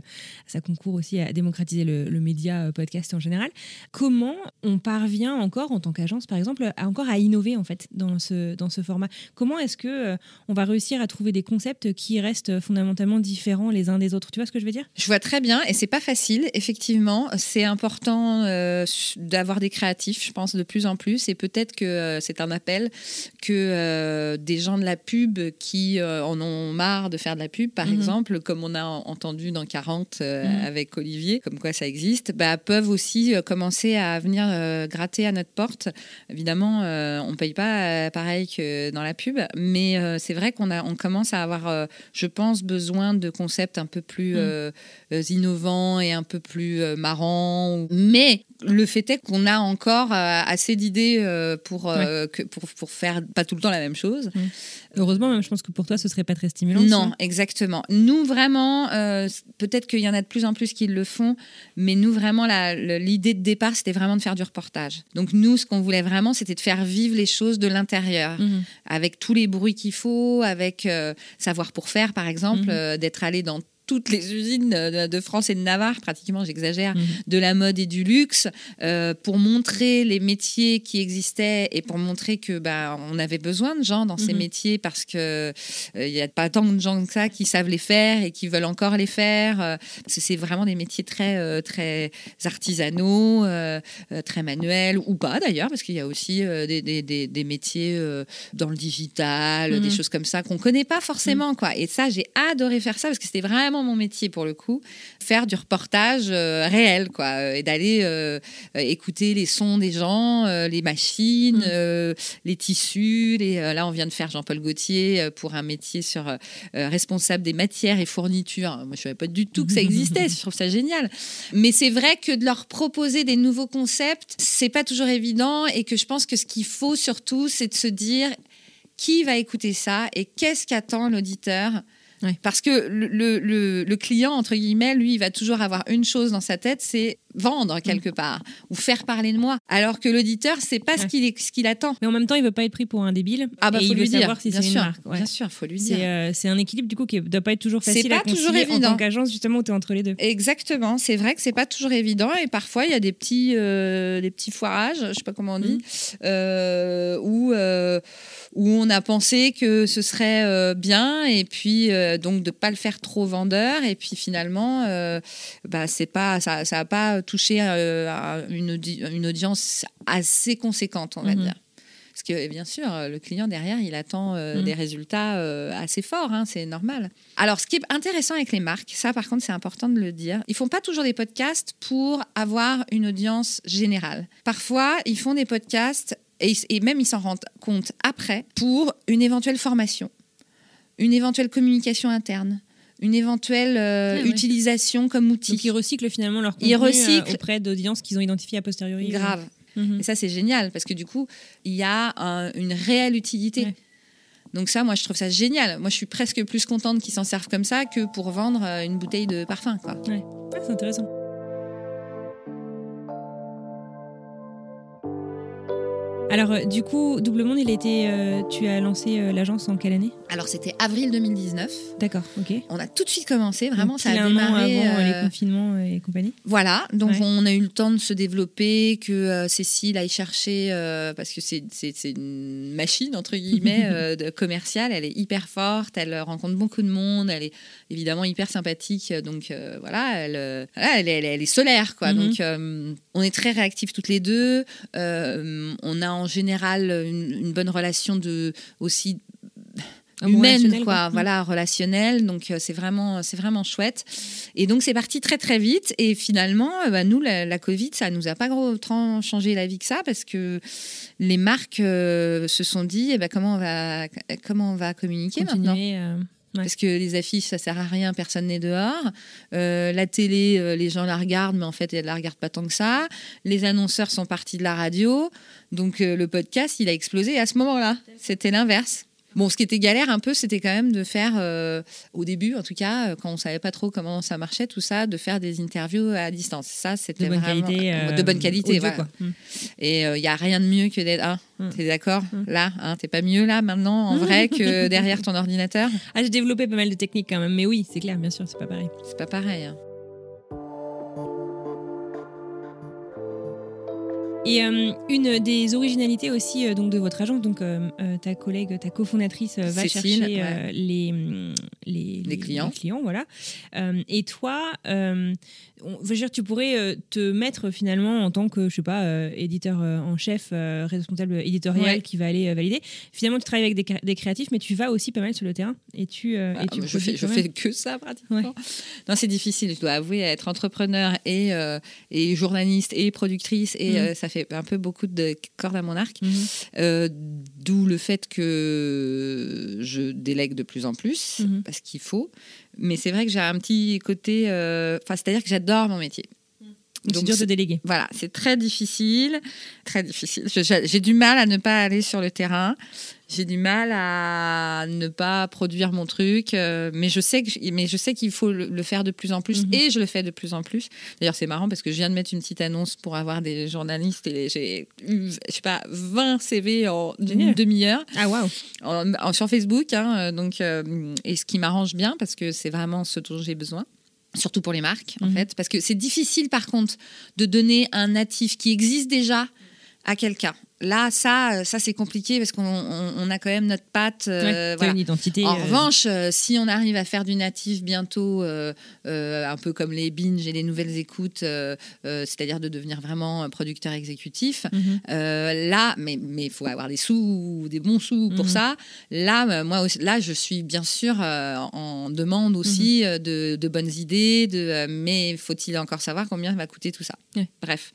Speaker 1: Ça concourt aussi à démocratiser le, média podcast en général. Comment on parvient encore, en tant qu'agence par exemple, à encore à innover en fait dans ce, dans ce format? Comment est-ce que on va réussir à trouver des concepts qui restent fondamentalement différents les uns des autres? Tu vois ce que je veux dire?
Speaker 2: Je vois très bien, et c'est pas facile. Effectivement, c'est important euh, d'avoir des créatifs, je pense, de plus en plus. Et peut-être que euh, c'est un appel que euh, des gens de la pub qui en ont marre de faire de la pub, par
Speaker 1: Mhm.
Speaker 2: exemple, comme on a en- entendu dans 40 euh,
Speaker 1: Mhm.
Speaker 2: avec Olivier, comme quoi ça existe, bah, peuvent aussi commencer à venir gratter à notre porte. Évidemment, on paye pas pareil que dans la pub, mais c'est vrai qu'on a, on commence à avoir, je pense, besoin de concepts un peu plus
Speaker 1: Mhm.
Speaker 2: euh, et un peu plus euh, marrants. Mais le fait est qu'on a encore euh, assez d'idées euh, pour, que- pour, pour faire pas tout le temps la même chose.
Speaker 1: Heureusement, même je pense que pour toi, ce serait pas très stimulant.
Speaker 2: Non,
Speaker 1: ça.
Speaker 2: exactement. Nous, vraiment, euh, peut-être qu'il y en a de plus en plus qui le font, mais nous, vraiment, l'idée de départ, c'était vraiment de faire du reportage. Donc, nous, ce qu'on voulait vraiment, c'était de faire vivre les choses de l'intérieur,
Speaker 1: Mhm.
Speaker 2: avec tous les bruits qu'il faut, avec euh, savoir pour faire, par exemple,
Speaker 1: Mhm.
Speaker 2: euh, d'être allé dans toutes les usines de, France et de Navarre, pratiquement, j'exagère,
Speaker 1: Mhm.
Speaker 2: de la mode et du luxe, euh, pour montrer les métiers qui existaient et pour montrer que bah, on avait besoin de gens dans ces
Speaker 1: Mhm.
Speaker 2: métiers parce que il n'y a pas tant de gens que ça qui savent les faire et qui veulent encore les faire. euh, parce que c'est vraiment des métiers très, euh, très artisanaux, euh, euh, très manuels, ou pas d'ailleurs, parce qu'il y a aussi euh, des, des- des- des métiers euh, dans le digital,
Speaker 1: Mhm.
Speaker 2: des choses comme ça qu'on connaît pas forcément. Quoi. Et ça, j'ai adoré faire ça parce que c'était vraiment mon métier pour le coup, faire du reportage euh, réel quoi, euh, et d'aller euh, écouter les sons des gens, euh, les machines, euh, les tissus. Les, là, on vient de faire Jean-Paul Gaultier pour un métier sur responsable des matières et fournitures. Moi, je savais pas du tout que ça existait. je trouve ça génial. Mais c'est vrai que de leur proposer des nouveaux concepts, c'est pas toujours évident et que je pense que ce qu'il faut surtout, c'est de se dire qui va écouter ça et qu'est-ce qu'attend l'auditeur. Parce que le, le- le- le client, entre guillemets, lui, il va toujours avoir une chose dans sa tête, c'est vendre quelque part ou faire parler de moi. Alors que l'auditeur, c'est pas ce qu'il ce qu'il attend.
Speaker 1: Mais en même temps, il veut pas être pris pour un débile.
Speaker 2: Ah bah
Speaker 1: et
Speaker 2: faut
Speaker 1: il veut
Speaker 2: lui dire,
Speaker 1: savoir si
Speaker 2: bien
Speaker 1: c'est une
Speaker 2: sûr,
Speaker 1: marque. ouais.
Speaker 2: bien sûr, faut lui dire.
Speaker 1: C'est euh, c'est un équilibre du coup qui doit pas être toujours facile à
Speaker 2: pas toujours
Speaker 1: concilier en
Speaker 2: évident.
Speaker 1: tant qu'agence justement où tu es entre les deux.
Speaker 2: Exactement, c'est vrai que c'est pas toujours évident et parfois il y a des petits, euh, des petits foirages, je sais pas comment on dit, euh, où, où on a pensé que ce serait bien et puis donc de pas le faire trop vendeur et puis finalement bah, c'est pas ça ça a pas touché euh, à une, audi- une audience assez conséquente on va
Speaker 1: Mhm.
Speaker 2: dire. Parce que bien sûr, le client derrière, il attend euh,
Speaker 1: Mhm.
Speaker 2: des résultats euh, assez forts, hein, c'est normal. Alors, ce qui est intéressant avec les marques, ça par contre, c'est important de le dire, ils font pas toujours des podcasts pour avoir une audience générale. Parfois, ils font des podcasts et même ils s'en rendent compte après pour une éventuelle formation, une éventuelle communication interne, une éventuelle euh,
Speaker 1: ouais.
Speaker 2: utilisation comme outil.
Speaker 1: Donc ils recyclent finalement leur
Speaker 2: Ils
Speaker 1: contenu euh,
Speaker 2: recyclent.
Speaker 1: auprès d'audiences qu'ils ont identifiées a posteriori.
Speaker 2: Grave.
Speaker 1: Mhm.
Speaker 2: Et ça, c'est génial parce que du coup, il y a un- une réelle utilité.
Speaker 1: Ouais.
Speaker 2: Donc ça, moi, je trouve ça génial. Moi, je suis presque plus contente qu'ils s'en servent comme ça que pour vendre euh, une bouteille de parfum. Quoi.
Speaker 1: Ah, c'est intéressant. Alors, euh, du coup, Double Monde, il été, euh, tu as lancé euh, l'agence en quelle année?
Speaker 2: Alors, c'était avril 2019.
Speaker 1: D'accord, ok.
Speaker 2: On a tout de suite commencé. Vraiment,
Speaker 1: Donc,
Speaker 2: ça a
Speaker 1: un an
Speaker 2: démarré.
Speaker 1: avant euh, les confinements et compagnie.
Speaker 2: Voilà, donc
Speaker 1: Ouais.
Speaker 2: on a eu le temps de se développer, que Cécile aille chercher, parce que c'est une machine, entre guillemets, [LAUGHS] de commerciale, elle est hyper forte, elle rencontre beaucoup de monde, elle est évidemment hyper sympathique, donc euh, voilà, elle, euh, elle, est- elle est- elle est solaire, quoi.
Speaker 1: Mhm.
Speaker 2: Donc euh, on est très réactifs toutes les deux, on a en général une, une bonne relation de, aussi
Speaker 1: bon
Speaker 2: humaine quoi,
Speaker 1: quoi.
Speaker 2: Voilà relationnel donc euh, c'est vraiment c'est vraiment chouette et donc c'est parti très très vite et finalement euh, bah, nous la, la Covid ça nous a pas gros tant changé la vie que ça parce que les marques euh, se sont dit eh ben, comment on va comment on va communiquer maintenant?
Speaker 1: Continuer.
Speaker 2: Parce que les affiches, ça sert à rien, personne n'est dehors. Euh, la télé, euh, les gens la regardent, mais en fait, ils la regardent pas tant que ça. Les annonceurs sont partis de la radio. Donc, euh, le podcast, il a explosé à ce moment-là. C'était l'inverse. Bon, ce qui était galère un peu, c'était quand même de faire, euh, au début en tout cas, euh, quand on savait pas trop comment ça marchait, tout ça, de faire des interviews à distance. Ça, c'était vraiment
Speaker 1: qualité. euh,
Speaker 2: de bonne qualité.
Speaker 1: audio,
Speaker 2: voilà.
Speaker 1: quoi. Mm.
Speaker 2: Et il n'y a rien de mieux que d'être. Hein,
Speaker 1: Mm.
Speaker 2: T'es d'accord?
Speaker 1: Mm.
Speaker 2: Là, hein, t'es pas mieux là maintenant en vrai [LAUGHS] que derrière ton ordinateur?
Speaker 1: Ah, j'ai développé pas mal de techniques quand même, mais oui, c'est clair, bien sûr, c'est pas pareil.
Speaker 2: C'est pas pareil. hein.
Speaker 1: Et euh, une des originalités aussi euh, donc de votre agence, donc euh, euh, ta collègue, ta cofondatrice euh, va
Speaker 2: Cécile,
Speaker 1: chercher euh,
Speaker 2: ouais.
Speaker 1: les, hum, les,
Speaker 2: Les clients.
Speaker 1: voilà. Euh, et toi, euh, on, je veux dire, tu pourrais euh, te mettre finalement en tant que je sais pas euh, éditeur euh, en chef, euh, responsable éditorial
Speaker 2: Ouais.
Speaker 1: qui va aller valider. Finalement, tu travailles avec des, cré- des créatifs, mais tu vas aussi pas mal sur le terrain et tu
Speaker 2: Ah,
Speaker 1: et tu
Speaker 2: moi, je fais, je fais que ça pratiquement.
Speaker 1: Ouais.
Speaker 2: Non, c'est difficile. Je dois avouer, être entrepreneur et, et journaliste et productrice, et euh, ça fait un peu beaucoup de cordes à mon arc.
Speaker 1: Mhm.
Speaker 2: Euh, D'où le fait que je délègue de plus en plus,
Speaker 1: Mhm.
Speaker 2: parce qu'il faut. Mais c'est vrai que j'ai un petit côté. euh, Enfin, c'est-à-dire que j'adore mon métier.
Speaker 1: Donc, c'est dur de déléguer.
Speaker 2: Voilà, c'est très difficile, très difficile. J'ai du mal à ne pas aller sur le terrain. J'ai du mal à ne pas produire mon truc, euh, mais je sais que je- mais je sais qu'il faut le, le faire de plus en plus
Speaker 1: Mhm.
Speaker 2: et je le fais de plus en plus. D'ailleurs, c'est marrant parce que je viens de mettre une petite annonce pour avoir des journalistes et j'ai eu, je sais pas, 20 CV en une demi-heure
Speaker 1: Ah waouh.
Speaker 2: en- en- sur Facebook. hein, euh, donc, euh, et ce qui m'arrange bien parce que c'est vraiment ce dont j'ai besoin. Surtout pour les marques, en
Speaker 1: Mhm.
Speaker 2: fait. Parce que c'est difficile, par contre, de donner un natif qui existe déjà à quelqu'un. Là, ça, euh, ça c'est compliqué parce qu'on on- on a quand même notre patte. euh,
Speaker 1: Ouais,
Speaker 2: voilà.
Speaker 1: une identité.
Speaker 2: En
Speaker 1: euh,
Speaker 2: revanche, euh, si on arrive à faire du natif bientôt, euh, un peu comme les binge et les nouvelles écoutes, c'est-à-dire de devenir vraiment producteur exécutif,
Speaker 1: mhm.
Speaker 2: là, mais mais il faut avoir des sous, des bons sous pour
Speaker 1: Mhm.
Speaker 2: ça. Là, moi, aussi, là, je suis bien sûr en demande aussi
Speaker 1: Mhm.
Speaker 2: de, de bonnes idées, de, mais faut-il encore savoir combien va coûter tout ça?
Speaker 1: Ouais.
Speaker 2: Bref,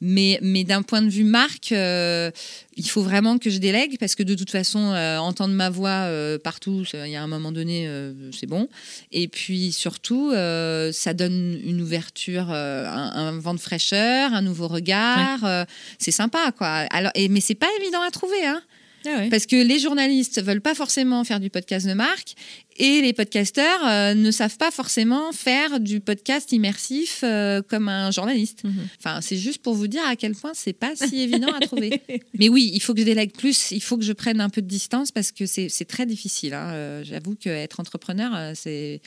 Speaker 2: mais mais d'un point de vue marque, euh, il faut vraiment que je délègue parce que de toute façon, euh, entendre ma voix euh, partout, il y a un moment donné, euh, c'est bon. Et puis surtout, euh, ça donne une ouverture, euh, un, un vent de fraîcheur, un nouveau regard. euh, c'est sympa, quoi. Alors, et, mais c'est pas évident à trouver, hein,
Speaker 1: Ah ouais.
Speaker 2: parce que les journalistes veulent pas forcément faire du podcast de marque et les podcasteurs euh, ne savent pas forcément faire du podcast immersif euh, comme un journaliste.
Speaker 1: Mhm.
Speaker 2: Enfin, c'est juste pour vous dire à quel point c'est pas si évident à trouver. [LAUGHS] Mais oui, il faut que je délègue plus, il faut que je prenne un peu de distance parce que c'est très difficile. hein. Euh, J'avoue qu'être entrepreneur, euh, c'est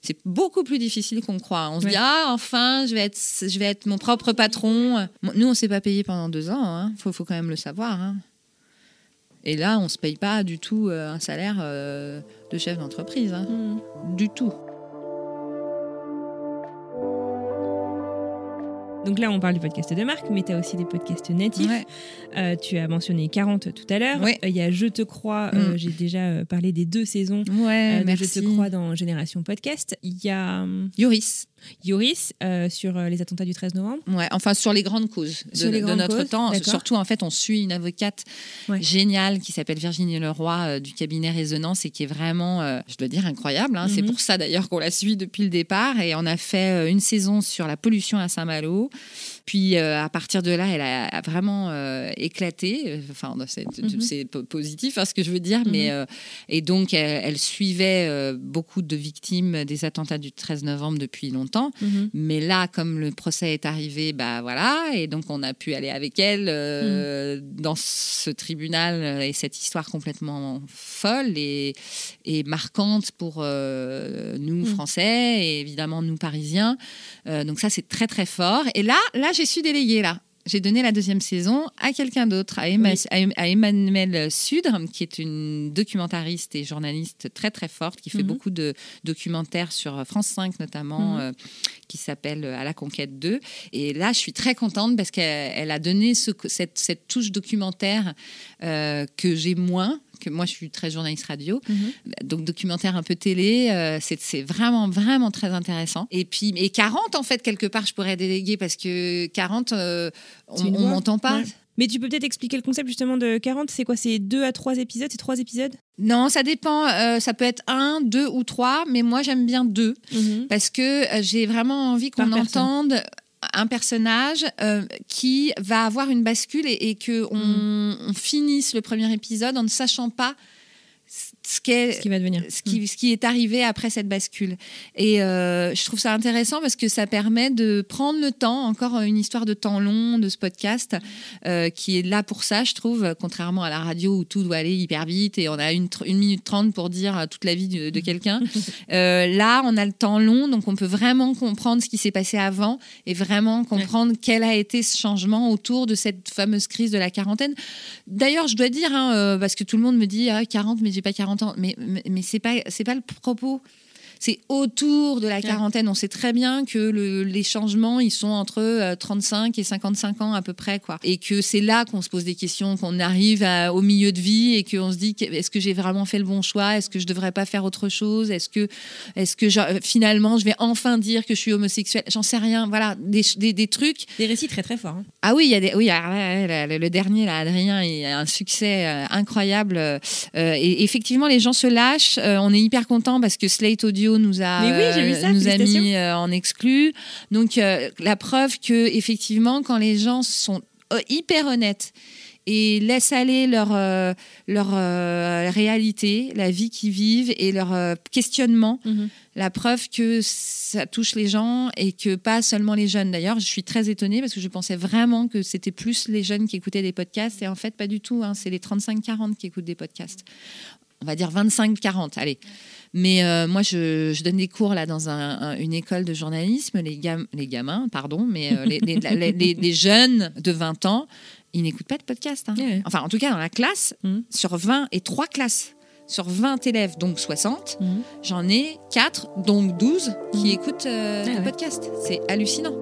Speaker 2: c'est beaucoup plus difficile qu'on croit. On se
Speaker 1: Ouais.
Speaker 2: dit ah enfin je vais être je vais être mon propre patron. Nous on s'est pas payé pendant deux ans. Hein. Faut faut quand même le savoir. hein. Et là on se paye pas du tout euh, un salaire euh, de chef d'entreprise. hein.
Speaker 1: Mhm.
Speaker 2: Du tout.
Speaker 1: Donc là, on parle du podcast de marque, mais tu as aussi des podcasts natifs.
Speaker 2: Ouais.
Speaker 1: Euh, tu as mentionné 40 tout à l'heure. Euh, Il y a Je te crois, euh,
Speaker 2: Mm.
Speaker 1: j'ai déjà parlé des deux saisons.
Speaker 2: Ouais,
Speaker 1: de
Speaker 2: merci.
Speaker 1: Je te crois dans Génération Podcast. Il y a hum,
Speaker 2: Yoris.
Speaker 1: Yoris euh, sur euh, les attentats du 13 novembre.
Speaker 2: Ouais, enfin sur les grandes causes de,
Speaker 1: Sur les
Speaker 2: de
Speaker 1: grandes
Speaker 2: notre
Speaker 1: causes,
Speaker 2: temps. Surtout, en fait, on suit une avocate
Speaker 1: Ouais.
Speaker 2: géniale qui s'appelle Virginie Leroy euh, du cabinet Résonance et qui est vraiment, euh, je dois dire, incroyable. hein. C'est
Speaker 1: Mhm.
Speaker 2: pour ça d'ailleurs qu'on la suit depuis le départ. Et on a fait une saison sur la pollution à Saint-Malo. Puis euh, à partir de là, elle a, vraiment euh, éclaté. Enfin, c'est
Speaker 1: Mhm.
Speaker 2: c'est po- positif hein, ce que je veux dire. Mais,
Speaker 1: Mhm.
Speaker 2: euh, et donc, elle, elle suivait beaucoup de victimes des attentats du 13 novembre depuis longtemps. Mais là, comme le procès est arrivé, bah voilà, et donc on a pu aller avec elle dans ce tribunal et cette histoire complètement folle et, et marquante pour nous. Français et évidemment nous Parisiens. Donc ça, c'est très très fort. Et là, là, j'ai su déléguer là. J'ai donné la deuxième saison à quelqu'un d'autre, à, Emma-
Speaker 1: Oui.
Speaker 2: à Emmanuel Sudre, qui est une documentariste et journaliste très très forte, qui fait
Speaker 1: Mhm.
Speaker 2: beaucoup de documentaires sur France 5 notamment,
Speaker 1: Mhm.
Speaker 2: euh, qui s'appelle À la conquête 2. Et là, je suis très contente parce qu'elle elle a donné ce- cette, cette touche documentaire euh, que j'ai moins, que moi je suis très journaliste radio, donc documentaire un peu télé, euh, c'est vraiment, vraiment très intéressant. Et puis, et 40, en fait, quelque part, je pourrais déléguer parce que 40, euh, on
Speaker 1: voix.
Speaker 2: m'entend pas.
Speaker 1: Ouais. Mais tu peux peut-être expliquer le concept justement de 40 C'est quoi? C'est 2 à 3 épisodes? C'est 3 épisodes?
Speaker 2: Non, ça dépend. euh, ça peut être un, deux ou trois, mais moi j'aime bien deux. parce que euh, j'ai vraiment envie qu'on entende un personnage euh, qui va avoir une bascule et, et que on,
Speaker 1: Mm.
Speaker 2: on finisse le premier épisode en ne sachant pas ce
Speaker 1: qui va devenir.
Speaker 2: ce qui, ce qui est arrivé après cette bascule. Et euh, je trouve ça intéressant parce que ça permet de prendre le temps, encore une histoire de temps long de ce podcast, euh, qui est là pour ça, je trouve, contrairement à la radio où tout doit aller hyper vite et on a une, minute trente pour dire toute la vie de, de quelqu'un. [LAUGHS] Euh, là, on a le temps long, donc on peut vraiment comprendre ce qui s'est passé avant et vraiment comprendre quel a été ce changement autour de cette fameuse crise de la quarantaine. D'ailleurs, je dois dire, hein, parce que tout le monde me dit ah, 40, mais j'ai pas 40 ans. Mais, mais, mais c'est pas, c'est pas le propos. C'est autour de la quarantaine. On sait très bien que le- les changements, ils sont entre euh, 35 et 55 ans à peu près. Quoi. Et que c'est là qu'on se pose des questions, qu'on arrive à- au milieu de vie et qu'on se dit est-ce que j'ai vraiment fait le bon choix? Est-ce que je devrais pas faire autre chose? Est-ce que, est-ce que je- euh, finalement, je vais enfin dire que je suis homosexuelle? J'en sais rien. Voilà, des, des, des trucs.
Speaker 1: Des récits très très forts. hein.
Speaker 2: Ah oui, il y a des, oui, là, le, dernier, là, Adrien, il a un succès euh, incroyable. euh, et effectivement, les gens se lâchent. Euh, on est hyper content parce que Slate Audio nous a,
Speaker 1: oui,
Speaker 2: euh,
Speaker 1: ça,
Speaker 2: nous a mis euh, en exclu. Donc, euh, la preuve que effectivement, quand les gens sont hyper honnêtes et laissent aller leur, euh, leur euh, réalité, la vie qu'ils vivent et leur euh, questionnement, la preuve que ça touche les gens et que pas seulement les jeunes. D'ailleurs, je suis très étonnée parce que je pensais vraiment que c'était plus les jeunes qui écoutaient des podcasts et en fait, pas du tout. hein. C'est les 35-40 qui écoutent des podcasts. On va dire 25-40, allez. Mais euh, moi, je, je donne des cours là dans un- un- une école de journalisme. Les, gam- les gamins, pardon, mais euh, les, les- les- jeunes de 20 ans, ils n'écoutent pas de podcast. hein. Enfin, en tout cas, dans la classe,
Speaker 1: Mhm.
Speaker 2: sur 20 et 3 classes, sur 20 élèves, donc 60,
Speaker 1: Mhm.
Speaker 2: j'en ai 4, donc 12, qui
Speaker 1: Mhm.
Speaker 2: écoutent euh,
Speaker 1: Ah
Speaker 2: des
Speaker 1: ouais.
Speaker 2: podcasts. C'est hallucinant.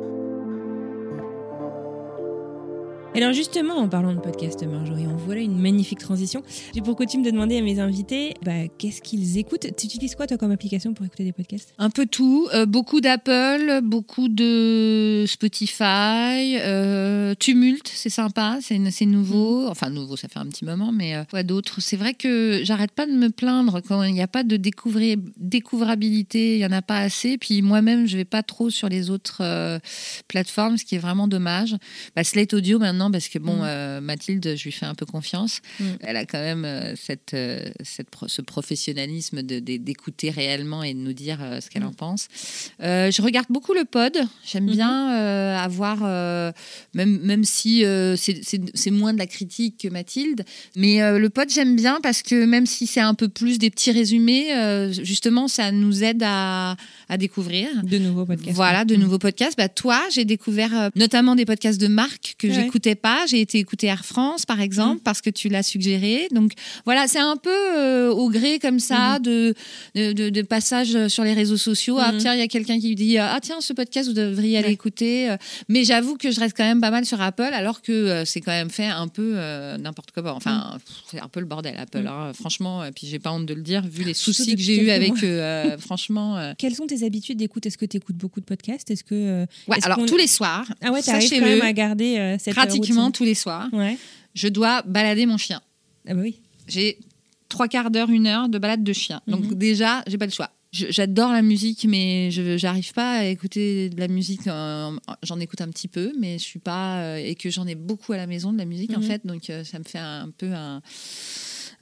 Speaker 1: Alors justement, en parlant de podcast, Marjorie, en voilà une magnifique transition. J'ai pour coutume de demander à mes invités bah, qu'est-ce qu'ils écoutent? Tu utilises quoi toi comme application pour écouter des podcasts?
Speaker 2: Un peu tout, euh, beaucoup d'Apple, beaucoup de Spotify, euh, Tumult, c'est sympa, c'est nouveau, enfin nouveau, ça fait un petit moment, mais euh, quoi d'autre? C'est vrai que j'arrête pas de me plaindre quand il n'y a pas de découvrir, découvrabilité, il y en a pas assez, puis moi-même je vais pas trop sur les autres plateformes, ce qui est vraiment dommage. Bah, Slate Audio maintenant, parce que bon,
Speaker 1: Mm.
Speaker 2: euh, Mathilde, je lui fais un peu confiance,
Speaker 1: Mm.
Speaker 2: elle a quand même euh, cette, euh, cette ce professionnalisme de- de- d'écouter réellement et de nous dire ce qu'elle
Speaker 1: Mm.
Speaker 2: en pense. Euh, je regarde beaucoup le pod. J'aime bien euh, avoir, même, même si c'est- moins de la critique que Mathilde, mais le pod, j'aime bien parce que même si c'est un peu plus des petits résumés, justement, ça nous aide à, à découvrir.
Speaker 1: De nouveaux podcasts.
Speaker 2: Voilà, de
Speaker 1: Mm.
Speaker 2: nouveaux podcasts. Bah, toi, j'ai découvert euh, notamment des podcasts de marque que
Speaker 1: Ouais.
Speaker 2: j'écoutais pas. J'ai été écouter Air France, par exemple, parce que tu l'as suggéré. Donc voilà, c'est un peu euh, au gré comme ça de, de, de- de passage sur les réseaux sociaux. Ah
Speaker 1: Mhm.
Speaker 2: tiens, il y a quelqu'un qui dit ah tiens ce podcast vous devriez aller
Speaker 1: Ouais.
Speaker 2: écouter. Euh, Mais j'avoue que je reste quand même pas mal sur Apple, alors que euh, c'est quand même fait un peu euh, n'importe comment. Enfin, pff, c'est un peu le bordel Apple. Hein. Franchement, et puis j'ai pas honte de le dire vu les soucis que j'ai eu avec eux. euh, [LAUGHS] franchement. euh,
Speaker 1: Quelles sont tes habitudes d'écoute? Est-ce que tu écoutes beaucoup de podcasts? Est-ce que euh,
Speaker 2: Ouais, alors tous les soirs,
Speaker 1: ah ouais, t'arrives quand même à garder euh, cette
Speaker 2: pratiquement
Speaker 1: routine
Speaker 2: tous les soirs,
Speaker 1: Ouais.
Speaker 2: je dois balader mon chien.
Speaker 1: Ah bah oui.
Speaker 2: J'ai trois quarts d'heure, une heure de balade de chien. Donc
Speaker 1: Mhm.
Speaker 2: déjà, j'ai pas le choix. J'adore la musique, mais je j'arrive pas à écouter de la musique. euh, j'en écoute un petit peu, mais je suis pas euh, et que j'en ai beaucoup à la maison de la musique en
Speaker 1: Mhm.
Speaker 2: fait. Donc ça me fait un, peu un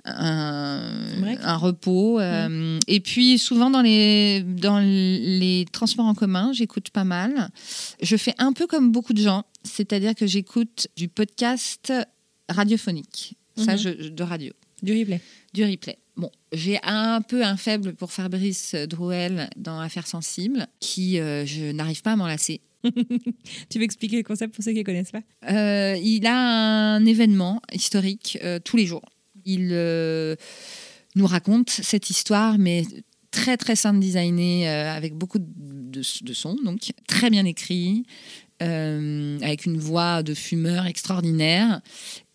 Speaker 2: un, repos. euh, Et puis souvent dans les dans les transports en commun, j'écoute pas mal. Je fais un peu comme beaucoup de gens, c'est-à-dire que j'écoute du podcast radiophonique, ça
Speaker 1: Mhm.
Speaker 2: je, de radio
Speaker 1: Du replay.
Speaker 2: du replay. Bon, j'ai un peu un faible pour Fabrice Drouel dans Affaires sensibles, qui euh, je n'arrive pas à m'en lasser. [LAUGHS]
Speaker 1: Tu veux expliquer le concept pour ceux qui ne connaissent pas?
Speaker 2: Euh, il a un événement historique euh, tous les jours. Il euh, nous raconte cette histoire, mais très très sound designé, euh, avec beaucoup de, de, de sons, donc très bien écrit, euh, avec une voix de fumeur extraordinaire.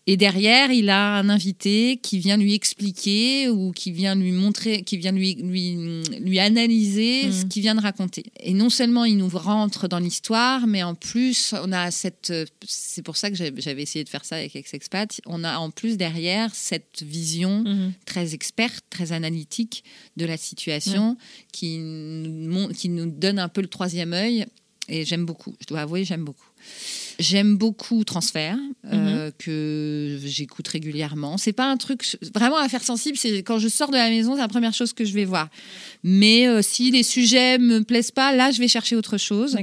Speaker 2: Et derrière, il a un invité qui vient lui expliquer ou qui vient lui montrer, qui vient lui, lui, lui analyser ce qu'il vient de raconter. Et non seulement il nous rentre dans l'histoire, mais en plus, on a cette. C'est pour ça que j'avais essayé de faire ça avec Ex-Expat. On a en plus derrière cette vision
Speaker 1: Mhm.
Speaker 2: très experte, très analytique de la situation qui, nous, qui nous donne un peu le troisième œil. Et j'aime beaucoup, je dois avouer, j'aime beaucoup. J'aime beaucoup Transfert, euh, que j'écoute régulièrement. C'est pas un truc vraiment affaire sensible. C'est quand je sors de la maison, c'est la première chose que je vais voir. Mais euh, si les sujets me plaisent pas, là, je vais chercher autre chose.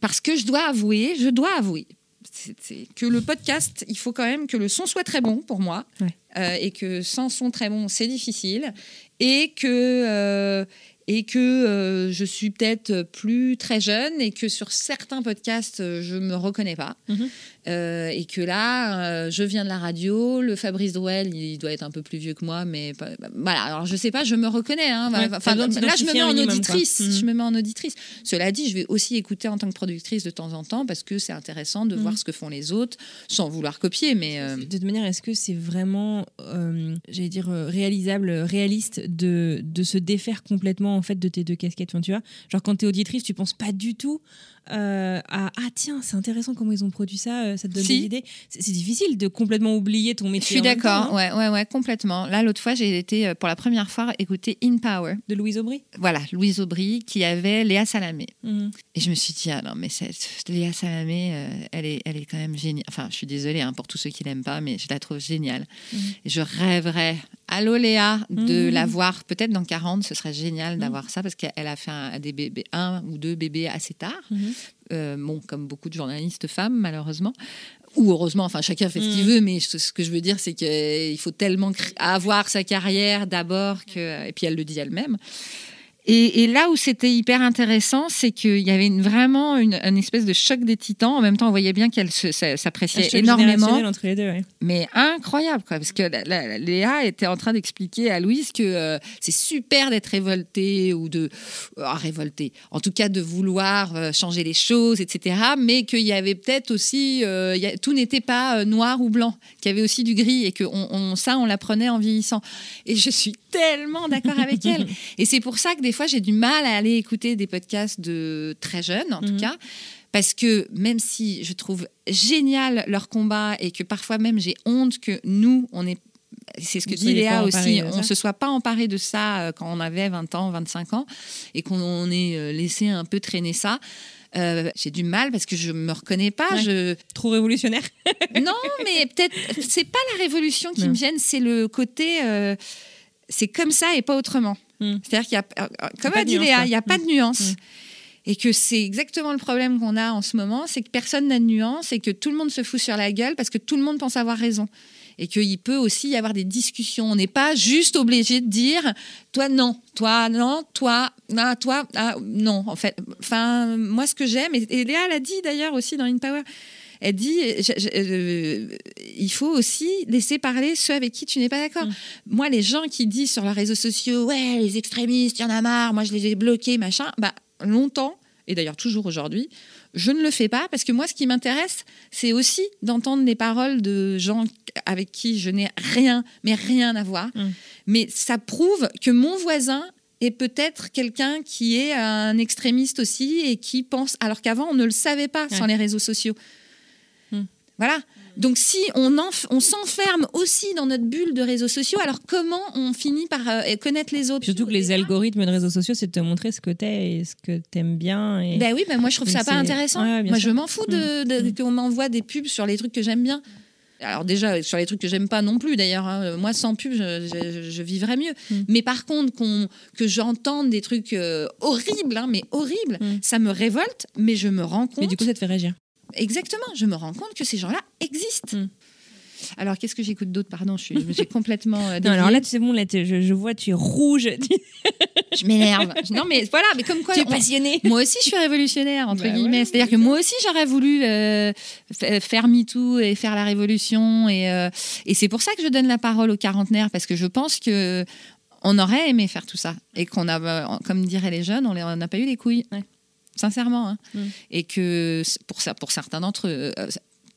Speaker 2: Parce que je dois avouer, je dois avouer c'est- que le podcast, il faut quand même que le son soit très bon pour moi.
Speaker 1: Ouais.
Speaker 2: Euh, et que sans son très bon, c'est difficile. Et que, et que euh, je suis peut-être plus très jeune et que sur certains podcasts, euh, je me reconnais pas.
Speaker 1: Mhm.
Speaker 2: Euh, et que là, euh, je viens de la radio. Le Fabrice Drouel, il doit être un peu plus vieux que moi, mais bah, voilà. Alors je sais pas, je me reconnais. hein.
Speaker 1: Ouais,
Speaker 2: Enfin, là, je me mets en auditrice. Je me mets en auditrice. Cela dit, je vais aussi écouter en tant que productrice de temps en temps parce que c'est intéressant de
Speaker 1: Mhm.
Speaker 2: voir ce que font les autres, sans vouloir copier, mais euh,
Speaker 1: De toute manière, est-ce que c'est vraiment, j'allais dire, réalisable, réaliste de, de se défaire complètement en fait de tes deux casquettes? Enfin, tu vois, genre quand tu es auditrice, tu penses pas du tout euh, à ah tiens, c'est intéressant comment ils ont produit ça, euh, ça te donne
Speaker 2: Si.
Speaker 1: des idées. C'est difficile de complètement oublier ton
Speaker 2: je
Speaker 1: métier.
Speaker 2: suis
Speaker 1: même temps,
Speaker 2: d'accord.
Speaker 1: hein.
Speaker 2: Ouais, ouais, ouais, complètement. Là, l'autre fois, j'ai été euh, pour la première fois écouter In Power.
Speaker 1: De Louise Aubry.
Speaker 2: Voilà, Louise Aubry qui avait Léa Salamé.
Speaker 1: Mhm.
Speaker 2: Et je me suis dit, ah non, mais cette Léa Salamé, euh, elle, est, elle est quand même géniale. Enfin, je suis désolée hein, pour tous ceux qui l'aiment pas, mais je la trouve géniale. Et je rêverais, allô Léa, de
Speaker 1: Mhm.
Speaker 2: la voir peut-être dans 40. Ce serait génial d'avoir ça parce qu'elle a fait un, des bébés, un ou deux bébés assez tard. Euh, bon, comme beaucoup de journalistes femmes, malheureusement. Ou heureusement, enfin, chacun fait ce qu'il
Speaker 1: Mhm.
Speaker 2: veut, mais ce que je veux dire, c'est qu'il faut tellement avoir sa carrière d'abord, que, et puis elle le dit elle-même. Et, et là où c'était hyper intéressant, c'est qu'il y avait une- vraiment une, une espèce de choc des titans. En même temps, on voyait bien qu'elle s'appréciait énormément
Speaker 1: entre les deux. ouais.
Speaker 2: mais incroyable quoi parce que la- la- la- Léa était en train d'expliquer à Louise que euh, c'est super d'être révoltée ou de ah, révoltée en tout cas de vouloir euh, changer les choses etc mais qu'il y avait peut-être aussi euh, il y a- tout n'était pas euh, noir ou blanc qu'il y avait aussi du gris et que on, on- ça on l'apprenait en vieillissant et je suis tellement d'accord avec elle [LAUGHS] et c'est pour ça que des fois j'ai du mal à aller écouter des podcasts de très jeunes en tout
Speaker 1: Mhm.
Speaker 2: cas parce que même si je trouve génial leur combat et que parfois même j'ai honte que nous, on est c'est ce que dit Léa aussi, on ne se soit pas emparé de ça euh, quand on avait 20 ans, 25 ans, et qu'on ait euh, laissé un peu traîner ça. Euh, j'ai du mal parce que je me reconnais pas.
Speaker 1: Ouais.
Speaker 2: Je...
Speaker 1: Trop révolutionnaire.
Speaker 2: Non, mais peut-être c'est pas la révolution qui
Speaker 1: Non.
Speaker 2: me gêne, c'est le côté. euh, c'est comme ça et pas autrement.
Speaker 1: Mm.
Speaker 2: C'est-à-dire qu'il y a, euh, comme
Speaker 1: pas
Speaker 2: a dit Léa, il n'y a pas de nuance.
Speaker 1: Mm.
Speaker 2: Et que c'est exactement le problème qu'on a en ce moment, c'est que personne n'a de nuance et que tout le monde se fout sur la gueule parce que tout le monde pense avoir raison. Et qu'il peut aussi y avoir des discussions. On n'est pas juste obligé de dire toi non, toi non, toi, ah, toi, ah, non, en fait. Enfin, moi, ce que j'aime, et, et Léa l'a dit d'ailleurs aussi dans In Power, Elle dit, je- je- euh, il faut aussi laisser parler ceux avec qui tu n'es pas d'accord.
Speaker 1: Mm.
Speaker 2: Moi, les gens qui disent sur leurs réseaux sociaux, ouais, les extrémistes, il y en a marre, moi je les ai bloqués, machin, bah, longtemps, et d'ailleurs toujours aujourd'hui, je ne le fais pas parce que moi, ce qui m'intéresse, c'est aussi d'entendre les paroles de gens avec qui je n'ai rien, mais rien à voir.
Speaker 1: Mm.
Speaker 2: Mais ça prouve que mon voisin est peut-être quelqu'un qui est un extrémiste aussi et qui pense, alors qu'avant, on ne le savait pas sans
Speaker 1: Ouais.
Speaker 2: les réseaux sociaux.
Speaker 1: Mm.
Speaker 2: Voilà. Donc si on, enf- on s'enferme aussi dans notre bulle de réseaux sociaux, alors comment on finit par euh, connaître les autres?
Speaker 1: Surtout que les algorithmes de réseaux sociaux, c'est de te montrer ce que t'es et ce que t'aimes bien. Et...
Speaker 2: Ben oui, ben moi je trouve ça pas intéressant.
Speaker 1: Ouais,
Speaker 2: moi
Speaker 1: sûr.
Speaker 2: je m'en fous de, de-
Speaker 1: Mm.
Speaker 2: qu'on m'envoie des pubs sur les trucs que j'aime bien. Alors déjà sur les trucs que j'aime pas non plus d'ailleurs. hein. Moi sans pub je, je- je vivrais mieux.
Speaker 1: Mm.
Speaker 2: Mais par contre que j'entende des trucs euh, horribles, hein, mais horribles,
Speaker 1: Mm.
Speaker 2: ça me révolte. Mais je me rends compte.
Speaker 1: Mais du coup, ça te fait réagir.
Speaker 2: Exactement, je me rends compte que ces gens-là existent.
Speaker 1: Mm.
Speaker 2: Alors qu'est-ce que j'écoute d'autre? Pardon, je, suis, je suis complètement. euh, [LAUGHS]
Speaker 1: Non, alors là, c'est bon, là, je, je vois, tu es rouge, [LAUGHS] tu
Speaker 2: je m'énerve. non mais voilà, mais comme quoi.
Speaker 1: es
Speaker 2: on-
Speaker 1: passionné. [LAUGHS]
Speaker 2: moi aussi, je suis révolutionnaire, entre
Speaker 1: Bah
Speaker 2: guillemets.
Speaker 1: ouais,
Speaker 2: C'est-à-dire que moi aussi, j'aurais voulu euh, fa- faire MeToo et faire la révolution. Et, euh, et c'est pour ça que je donne la parole aux quarantenaires, parce que je pense que on aurait aimé faire tout ça. Et qu'on a, euh, comme diraient les jeunes, on n'a pas eu les couilles.
Speaker 1: Ouais.
Speaker 2: Sincèrement. hein.
Speaker 1: Mm.
Speaker 2: Et que pour, ça, pour certains d'entre eux. euh,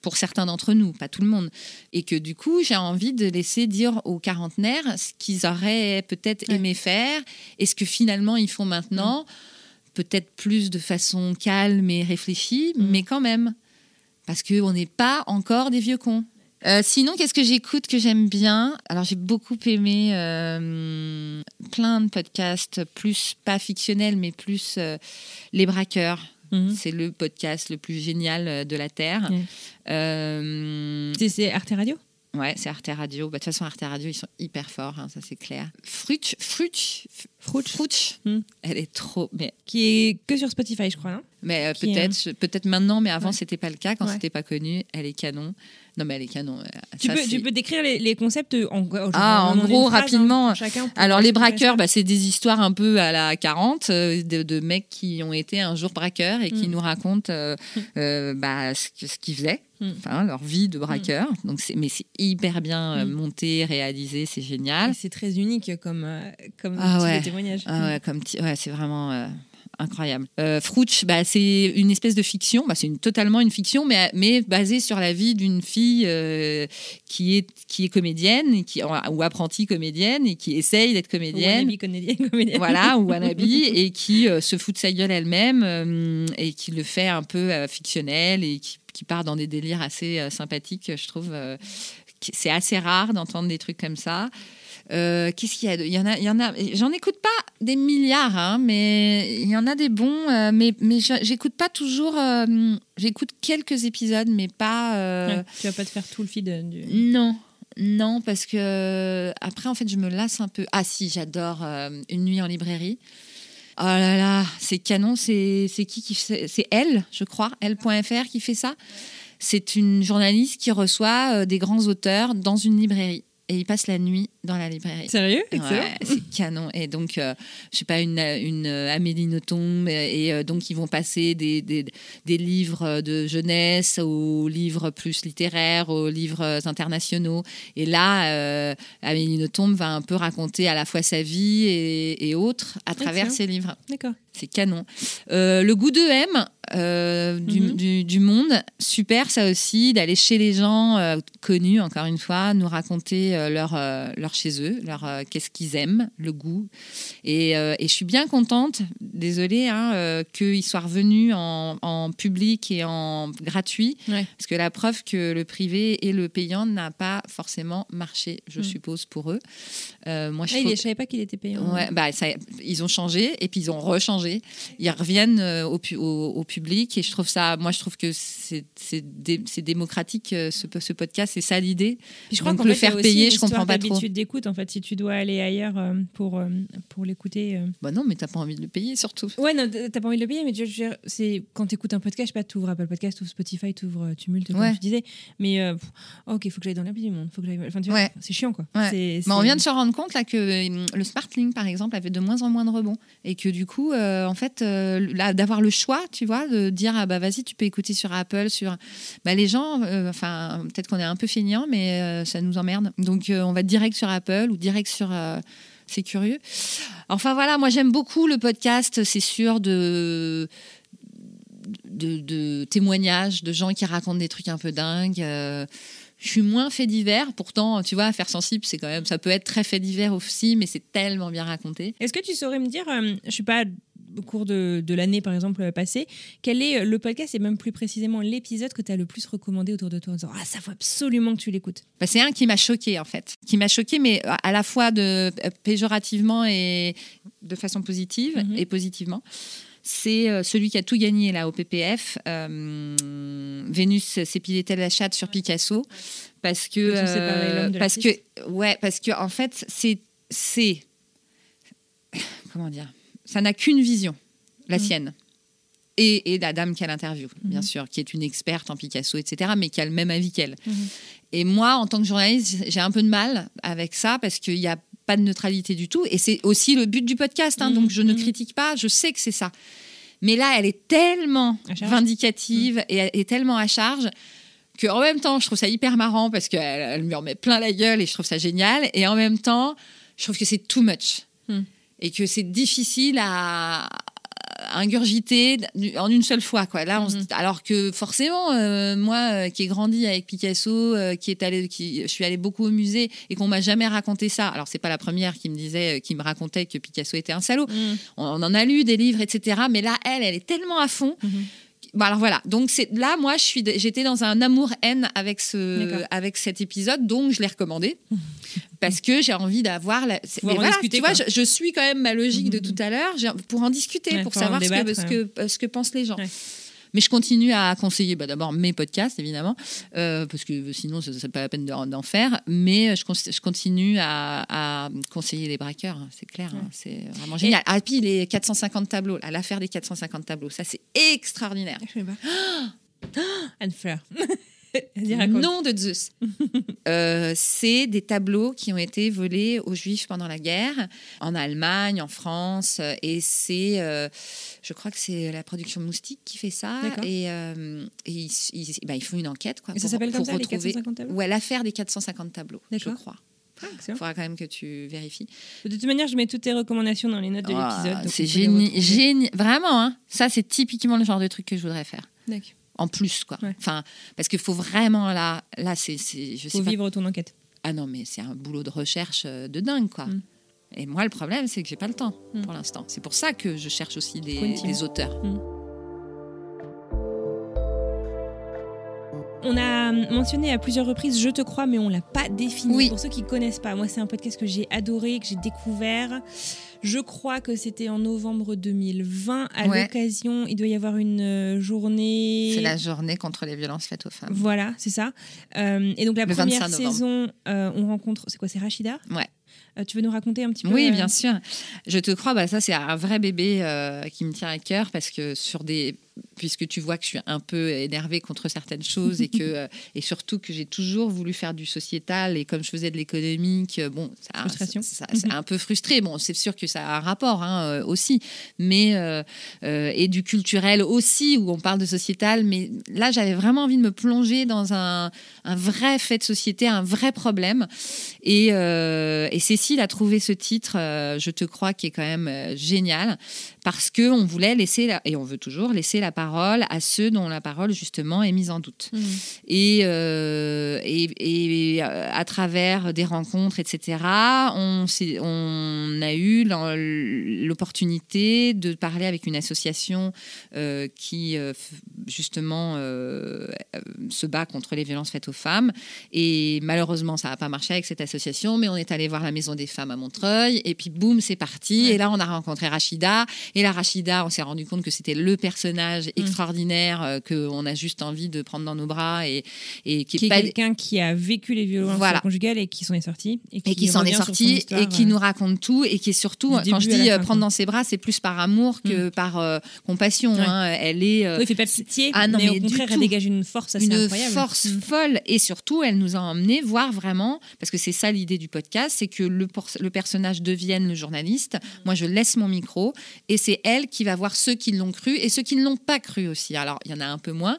Speaker 2: pour certains d'entre nous, pas tout le monde. Et que du coup, j'ai envie de laisser dire aux quarantenaires ce qu'ils auraient peut-être
Speaker 1: Ouais.
Speaker 2: aimé faire et ce que finalement ils font maintenant peut-être plus de façon calme et réfléchie,
Speaker 1: Mm.
Speaker 2: mais quand même. Parce qu'on n'est pas encore des vieux cons. Euh, sinon, qu'est-ce que j'écoute que j'aime bien? Alors, j'ai beaucoup aimé euh, plein de podcasts, plus pas fictionnels, mais plus euh, Les Braqueurs.
Speaker 1: Mhm.
Speaker 2: C'est le podcast le plus génial de la Terre.
Speaker 1: C'est- Arte Radio?
Speaker 2: Ouais, c'est Arte Radio. Bah, De toute façon, Arte Radio, ils sont hyper forts, hein, ça c'est clair. Fruch, Fruch,
Speaker 1: Fruch.
Speaker 2: Fruch,
Speaker 1: Hmm.
Speaker 2: elle est trop. Mais
Speaker 1: Qui est que sur Spotify, je crois. hein
Speaker 2: mais euh, peut-être, peut-être maintenant, mais avant
Speaker 1: Ouais.
Speaker 2: c'était pas le cas. Quand
Speaker 1: Ouais.
Speaker 2: c'était pas connu, elle est canon. Non, mais elle est canon. euh,
Speaker 1: tu,
Speaker 2: ça,
Speaker 1: peux, tu peux décrire les, les concepts en,
Speaker 2: Ah, en gros,
Speaker 1: phrase,
Speaker 2: rapidement. Alors, les braqueurs, bah, c'est des histoires un peu à la 40 euh, de, de mecs qui ont été un jour braqueurs et qui
Speaker 1: Mm.
Speaker 2: nous racontent euh, euh, bah, ce, ce qu'ils faisaient,
Speaker 1: Mm.
Speaker 2: enfin, leur vie de braqueur. Donc, c'est, mais c'est hyper bien euh,
Speaker 1: Mm.
Speaker 2: monté, réalisé, c'est génial.
Speaker 1: Et C'est très unique comme, euh, comme
Speaker 2: Ah ouais.
Speaker 1: témoignage.
Speaker 2: Ah ouais, comme ouais, c'est vraiment euh, incroyable. Euh, Fruch, bah, c'est une espèce de fiction, bah, c'est une, totalement une fiction, mais, mais basée sur la vie d'une fille euh, qui, est, qui est comédienne, et qui, ou apprentie comédienne, et qui essaye d'être
Speaker 1: Ou
Speaker 2: comédienne.
Speaker 1: wannabe comédienne. comédienne.
Speaker 2: voilà, ou wannabe, [LAUGHS] et qui euh, se fout de sa gueule elle-même euh, et qui le fait un peu fictionnel et qui, qui part dans des délires assez sympathiques, je trouve. c'est assez rare d'entendre des trucs comme ça. Euh, Qu'est-ce qu'il y a Il y en a, il y en a. J'en écoute pas des milliards, hein, mais il y en a des bons. euh, mais mais j'écoute pas toujours. euh, j'écoute quelques épisodes, mais pas.
Speaker 1: Ouais, tu vas pas te faire tout le feed du.
Speaker 2: non, non, parce que après, en fait, je me lasse un peu. Ah si, j'adore Une nuit en librairie. Oh là là, c'est canon. C'est c'est qui qui fait C'est elle, je crois, elle.fr qui fait ça. C'est une journaliste qui reçoit des grands auteurs dans une librairie. Et ils passent la nuit dans la librairie.
Speaker 1: Sérieux?
Speaker 2: Ouais, c'est canon. Et donc, euh, je sais pas, une, une euh, Amélie Nothomb. Et, et, euh, donc, ils vont passer des, des, des livres de jeunesse aux livres plus littéraires, aux livres internationaux. Et là, euh, Amélie Nothomb va un peu raconter à la fois sa vie et, et autres à travers ses livres.
Speaker 1: D'accord.
Speaker 2: C'est canon. Euh, le goût de M euh, du,
Speaker 1: Mhm.
Speaker 2: du- du monde, super ça aussi, d'aller chez les gens euh, connus, encore une fois, nous raconter euh, leur, euh, chez eux, leur euh, qu'est-ce qu'ils aiment, le goût. Et, euh, et je suis bien contente, désolée, hein, euh, qu'ils soient revenus en, en public et en gratuit,
Speaker 1: Ouais.
Speaker 2: parce que la preuve que le privé et le payant n'a pas forcément marché, je
Speaker 1: Mhm.
Speaker 2: suppose, pour eux. Moi, je
Speaker 1: Ah, est- je savais pas qu'il était payant.
Speaker 2: Ouais, bah, ça, ils ont changé et puis ils ont rechangé. Ils reviennent au, pu- au, au public et je trouve ça, moi je trouve que c'est dé- démocratique ce, ce podcast, c'est ça l'idée.
Speaker 1: Je crois
Speaker 2: le
Speaker 1: fait,
Speaker 2: faire payer, je comprends
Speaker 1: histoire
Speaker 2: pas trop.
Speaker 1: L'écoutes en fait Si tu dois aller ailleurs euh, pour, euh, pour l'écouter. euh.
Speaker 2: Bah non, mais t'as pas envie de le payer surtout.
Speaker 1: Ouais, non, t'as pas envie de le payer, mais tu veux dire, c'est quand t'écoutes un podcast, je sais pas, t'ouvres Apple Podcast, t'ouvres Spotify, t'ouvres Tumult, comme
Speaker 2: Ouais.
Speaker 1: tu disais. Mais pff, ok, faut que j'aille dans l'appli du monde. Faut que j'aille- Enfin, tu vois,
Speaker 2: Ouais.
Speaker 1: c'est chiant quoi.
Speaker 2: Ouais. On vient de se rendre compte là que le Smartlink, par exemple, avait de moins en moins de rebonds. Et que du coup, en fait, là, d'avoir le choix, tu vois, de dire, ah bah vas-y, tu peux écouter sur Apple, sur. Bah, les gens, enfin, peut-être qu'on est un peu feignant, mais ça nous emmerde. Donc, on va direct sur Apple ou direct sur. euh, c'est curieux. Enfin voilà, moi j'aime beaucoup le podcast, c'est sûr, de, de, témoignages, de gens qui racontent des trucs un peu dingues. euh, je suis moins fait divers, pourtant, tu vois, faire sensible, c'est quand même, ça peut être très fait divers aussi, mais c'est tellement bien raconté.
Speaker 1: Est-ce que tu saurais me dire, euh, je sais pas, au cours de, de l'année par exemple euh, passée, quel est euh, le podcast et même plus précisément l'épisode que tu as le plus recommandé autour de toi en disant Ah, ça faut absolument que tu l'écoutes
Speaker 2: Bah, c'est un qui m'a choqué en fait, qui m'a choqué, mais à la fois de euh, péjorativement et de façon positive
Speaker 1: Mhm.
Speaker 2: et positivement. C'est celui qui a tout gagné là au PPF. euh, Vénus s'épilait-elle la chatte sur Picasso? Parce que parce que ouais parce que en fait c'est c'est comment dire? Ça n'a qu'une vision la
Speaker 1: Mhm.
Speaker 2: sienne et, et la dame qu'elle interviewe, bien
Speaker 1: Mhm.
Speaker 2: sûr, qui est une experte en Picasso, etc., mais qui a le même avis qu'elle.
Speaker 1: Mhm.
Speaker 2: Et moi, en tant que journaliste, j'ai un peu de mal avec ça parce qu'il n'y a pas de neutralité du tout. Et c'est aussi le but du podcast. hein, donc, je ne critique pas, je sais que c'est ça. Mais là, elle est tellement vindicative et, et tellement à charge que en même temps, je trouve ça hyper marrant parce qu'elle elle me remet plein la gueule et je trouve ça génial. Et en même temps, je trouve que c'est too much.
Speaker 1: Mhm.
Speaker 2: Et que c'est difficile à ingurgiter en une seule fois quoi là on
Speaker 1: Mhm.
Speaker 2: alors que forcément euh, moi euh, qui ai grandi avec Picasso euh, qui est allé qui je suis allée beaucoup au musée et qu'on m'a jamais raconté ça alors c'est pas la première qui me disait qui me racontait que Picasso était un salaud
Speaker 1: Mhm.
Speaker 2: on, on en a lu des livres etc mais là elle elle est tellement à fond
Speaker 1: Mhm.
Speaker 2: Bon, alors voilà, donc c'est là moi je suis j'étais dans un amour haine avec ce avec cet épisode donc je l'ai recommandé. [LAUGHS] Parce que j'ai envie d'avoir la mais
Speaker 1: en
Speaker 2: voilà,
Speaker 1: discuter,
Speaker 2: tu vois je, je suis quand même ma logique de
Speaker 1: Mhm.
Speaker 2: tout à l'heure. Pour en discuter
Speaker 1: Ouais,
Speaker 2: pour
Speaker 1: en
Speaker 2: savoir ce, que, ce, que, ce que pensent les gens.
Speaker 1: Ouais.
Speaker 2: Mais je continue à conseiller bah, d'abord mes podcasts évidemment euh, parce que sinon ce n'est pas la peine d'en faire mais je, con- je continue à, à conseiller les braqueurs hein, c'est clair hein, c'est vraiment génial ah puis les 450 tableaux là, l'affaire des 450 tableaux ça c'est extraordinaire
Speaker 1: Je sais pas. [GASPS] Anne Fleur. [LAUGHS]
Speaker 2: Nom de Zeus. [LAUGHS] Euh, c'est des tableaux qui ont été volés aux Juifs pendant la guerre, en Allemagne, en France, euh, et c'est, euh, je crois que c'est la production Moustique qui fait ça,
Speaker 1: D'accord.
Speaker 2: et, euh, et ils, ils- bah, ils font une enquête quoi.
Speaker 1: Et ça
Speaker 2: pour-
Speaker 1: s'appelle comme
Speaker 2: pour
Speaker 1: ça, les
Speaker 2: retrouver-
Speaker 1: 450 tableaux
Speaker 2: Ouais, l'affaire des 450 tableaux, je crois.
Speaker 1: Ah,
Speaker 2: Il
Speaker 1: excellent.
Speaker 2: faudra quand même que tu vérifies.
Speaker 1: De toute manière, je mets toutes tes recommandations dans les notes de
Speaker 2: Ah,
Speaker 1: l'épisode.
Speaker 2: c'est
Speaker 1: les retrouver.
Speaker 2: génie, vraiment. hein. Ça, c'est typiquement le genre de truc que je voudrais faire.
Speaker 1: D'accord.
Speaker 2: En plus, quoi.
Speaker 1: Ouais.
Speaker 2: Enfin, parce qu'il faut vraiment là, là, c'est, je sais
Speaker 1: Faut
Speaker 2: pas
Speaker 1: vivre ton enquête.
Speaker 2: Ah non, mais c'est un boulot de recherche euh, de dingue, quoi.
Speaker 1: Mm.
Speaker 2: Et moi, le problème, c'est que j'ai pas le temps
Speaker 1: Mm.
Speaker 2: pour l'instant. C'est pour ça que je cherche aussi des, auteurs.
Speaker 1: On a mentionné à plusieurs reprises Je te crois, mais on l'a pas défini.
Speaker 2: Oui.
Speaker 1: Pour ceux qui connaissent pas, moi c'est un podcast que j'ai adoré, que j'ai découvert. Je crois que c'était en novembre 2020. À
Speaker 2: Ouais.
Speaker 1: l'occasion, il doit y avoir une euh, journée.
Speaker 2: C'est la journée contre les violences faites aux femmes.
Speaker 1: Voilà, c'est ça. Euh, et donc la
Speaker 2: Le
Speaker 1: première
Speaker 2: 25 novembre.
Speaker 1: saison, euh, on rencontre. C'est quoi C'est Rachida?
Speaker 2: Ouais.
Speaker 1: Euh, tu veux nous raconter un petit peu
Speaker 2: Oui, bien sûr. Je te crois, bah, ça c'est un vrai bébé qui me tient à cœur parce que sur des, puisque tu vois que je suis un peu énervée contre certaines choses et que [LAUGHS] euh, et surtout que j'ai toujours voulu faire du sociétal et comme je faisais de l'économique, euh, bon, ça,
Speaker 1: Frustration.
Speaker 2: ça- ça- c'est un peu frustré. Bon, c'est sûr que ça a un rapport hein, euh, aussi, mais euh, euh, et du culturel aussi où on parle de sociétal. Mais là, j'avais vraiment envie de me plonger dans un, un vrai fait de société, un vrai problème. Et, euh, et Cécile a trouvé ce titre, je te crois, qui est quand même génial, parce que on voulait laisser, la- et on veut toujours laisser la parole à ceux dont la parole justement est mise en doute. Et, euh, et, et, euh, à travers des rencontres, etc., on, on a eu l'opportunité de parler avec une association euh, qui justement euh, se bat contre les violences faites aux femmes. Et malheureusement, ça n'a pas marché avec cette association, mais on est allé voir la Maison des Femmes à Montreuil, et puis boum, c'est parti.
Speaker 1: Ouais.
Speaker 2: Et là, on a rencontré Rachida. Et là, Rachida, on s'est rendu compte que c'était le personnage extraordinaire euh, qu'on a juste envie de prendre dans nos bras et, et qui,
Speaker 1: Qui
Speaker 2: est pas
Speaker 1: quelqu'un qui a vécu les violences
Speaker 2: Voilà.
Speaker 1: conjugales et qui s'en est sorti.
Speaker 2: et qui s'en est sorti
Speaker 1: histoire,
Speaker 2: et qui
Speaker 1: euh,
Speaker 2: nous raconte tout et qui est surtout quand je dis euh, prendre dans ses bras c'est plus par amour que par euh, compassion
Speaker 1: Ouais.
Speaker 2: hein. elle est euh,
Speaker 1: Oui, fait pas pitié,
Speaker 2: Ah non,
Speaker 1: mais,
Speaker 2: mais
Speaker 1: au contraire, elle dégage une force assez
Speaker 2: une
Speaker 1: incroyable.
Speaker 2: force
Speaker 1: Mm.
Speaker 2: folle et surtout elle nous a emmené voir vraiment parce que c'est ça l'idée du podcast c'est que le, le personnage devienne le journaliste moi je laisse mon micro et c'est elle qui va voir ceux qui l'ont cru et ceux qui ne l'ont pas cru aussi. Alors il y en a un peu moins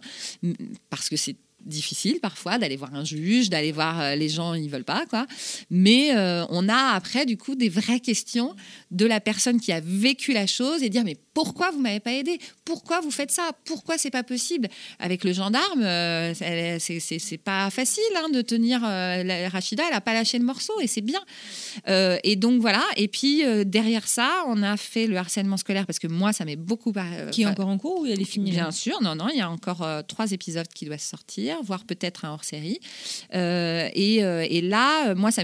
Speaker 2: parce que c'est difficile parfois d'aller voir un juge, d'aller voir euh, les gens, ils veulent pas quoi. Mais euh, on a après du coup des vraies questions de la personne qui a vécu la chose et dire mais pourquoi vous m'avez pas aidé Pourquoi vous faites ça? Pourquoi c'est pas possible? Avec le gendarme, euh, c'est- pas facile hein, de tenir. euh, la- Rachida, elle a pas lâché le morceau et c'est bien. Et donc voilà. Et puis derrière ça, on a fait le harcèlement scolaire parce que moi, ça m'est beaucoup.
Speaker 1: Qui est encore en cours ou elle est finie
Speaker 2: Bien sûr, non, non, il y a encore trois épisodes qui doivent sortir, voire peut-être un hors-série. Euh, et, euh, et là, euh, moi, ça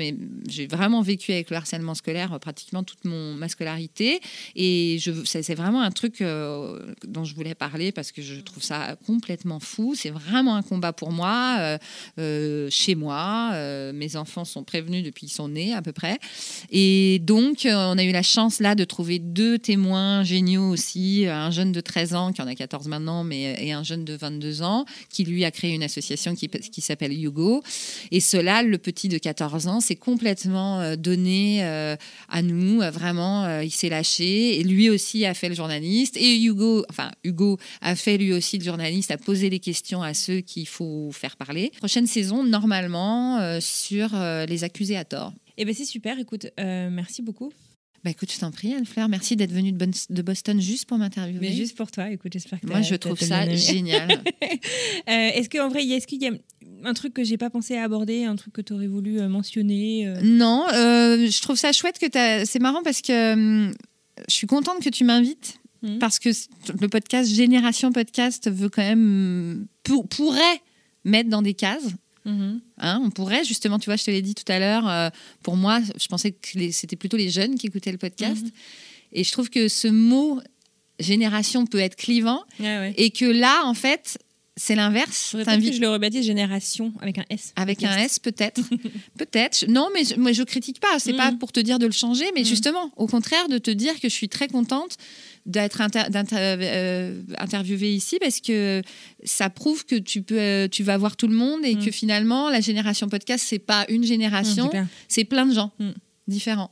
Speaker 2: j'ai vraiment vécu avec le harcèlement scolaire pratiquement toute mon, ma scolarité. Et c'est, vraiment un truc dont je voulais parler parce que je trouve ça complètement fou. C'est vraiment un combat pour moi, chez moi. Mes enfants sont prévenus depuis qu'ils sont nés à peu près. Et donc, on a eu la chance là de trouver deux témoins géniaux aussi. Un jeune de 13 ans, qui en a 14 maintenant, mais, et un jeune de 22 ans, qui lui a créé une association qui, qui s'appelle Hugo. Et cela, le petit de 14 ans, s'est complètement euh, donné euh, à nous. Euh, Vraiment, il s'est lâché. Et lui aussi a fait le journaliste. Et Hugo, enfin, Hugo a fait lui aussi le journaliste, a posé les questions à ceux qu'il faut faire parler. Prochaine saison, normalement, sur les accusés à tort.
Speaker 1: Eh ben c'est super, écoute, merci beaucoup.
Speaker 2: Bah écoute, je t'en prie, Anne-Fleur. Merci d'être venue de, Boston juste pour m'interviewer.
Speaker 1: Mais juste pour toi, écoute, j'espère que
Speaker 2: Moi, je trouve ça génial. [LAUGHS]
Speaker 1: Euh, est-ce qu'en vrai, est-ce qu'il y a un truc que j'ai pas pensé à aborder, un truc que tu aurais voulu euh, mentionner euh?
Speaker 2: Non, euh, je trouve ça chouette que tu C'est marrant parce que je suis contente que tu m'invites.
Speaker 1: Mhm.
Speaker 2: Parce que le podcast Génération Podcast veut quand même. pour- pourrait mettre dans des cases.
Speaker 1: Mhm.
Speaker 2: Hein, on pourrait, justement, tu vois, je te l'ai dit tout à l'heure, euh, pour moi, je pensais que c'était plutôt les jeunes qui écoutaient le podcast.
Speaker 1: Mhm.
Speaker 2: Et je trouve que ce mot génération peut être clivant
Speaker 1: ouais.
Speaker 2: et que là, en fait, c'est l'inverse.
Speaker 1: Que je le rebaptise Génération avec un S.
Speaker 2: Avec un S, peut-être. [LAUGHS] peut-être. Non, mais je, moi, je critique pas. C'est
Speaker 1: Mm.
Speaker 2: pas pour te dire de le changer, mais
Speaker 1: Mm.
Speaker 2: justement, au contraire, de te dire que je suis très contente d'être inter- euh, interviewée ici parce que ça prouve que tu peux, euh, tu vas voir tout le monde et
Speaker 1: Mm.
Speaker 2: que finalement, la génération podcast, c'est pas une génération,
Speaker 1: super.
Speaker 2: c'est plein de gens
Speaker 1: Mm.
Speaker 2: différents.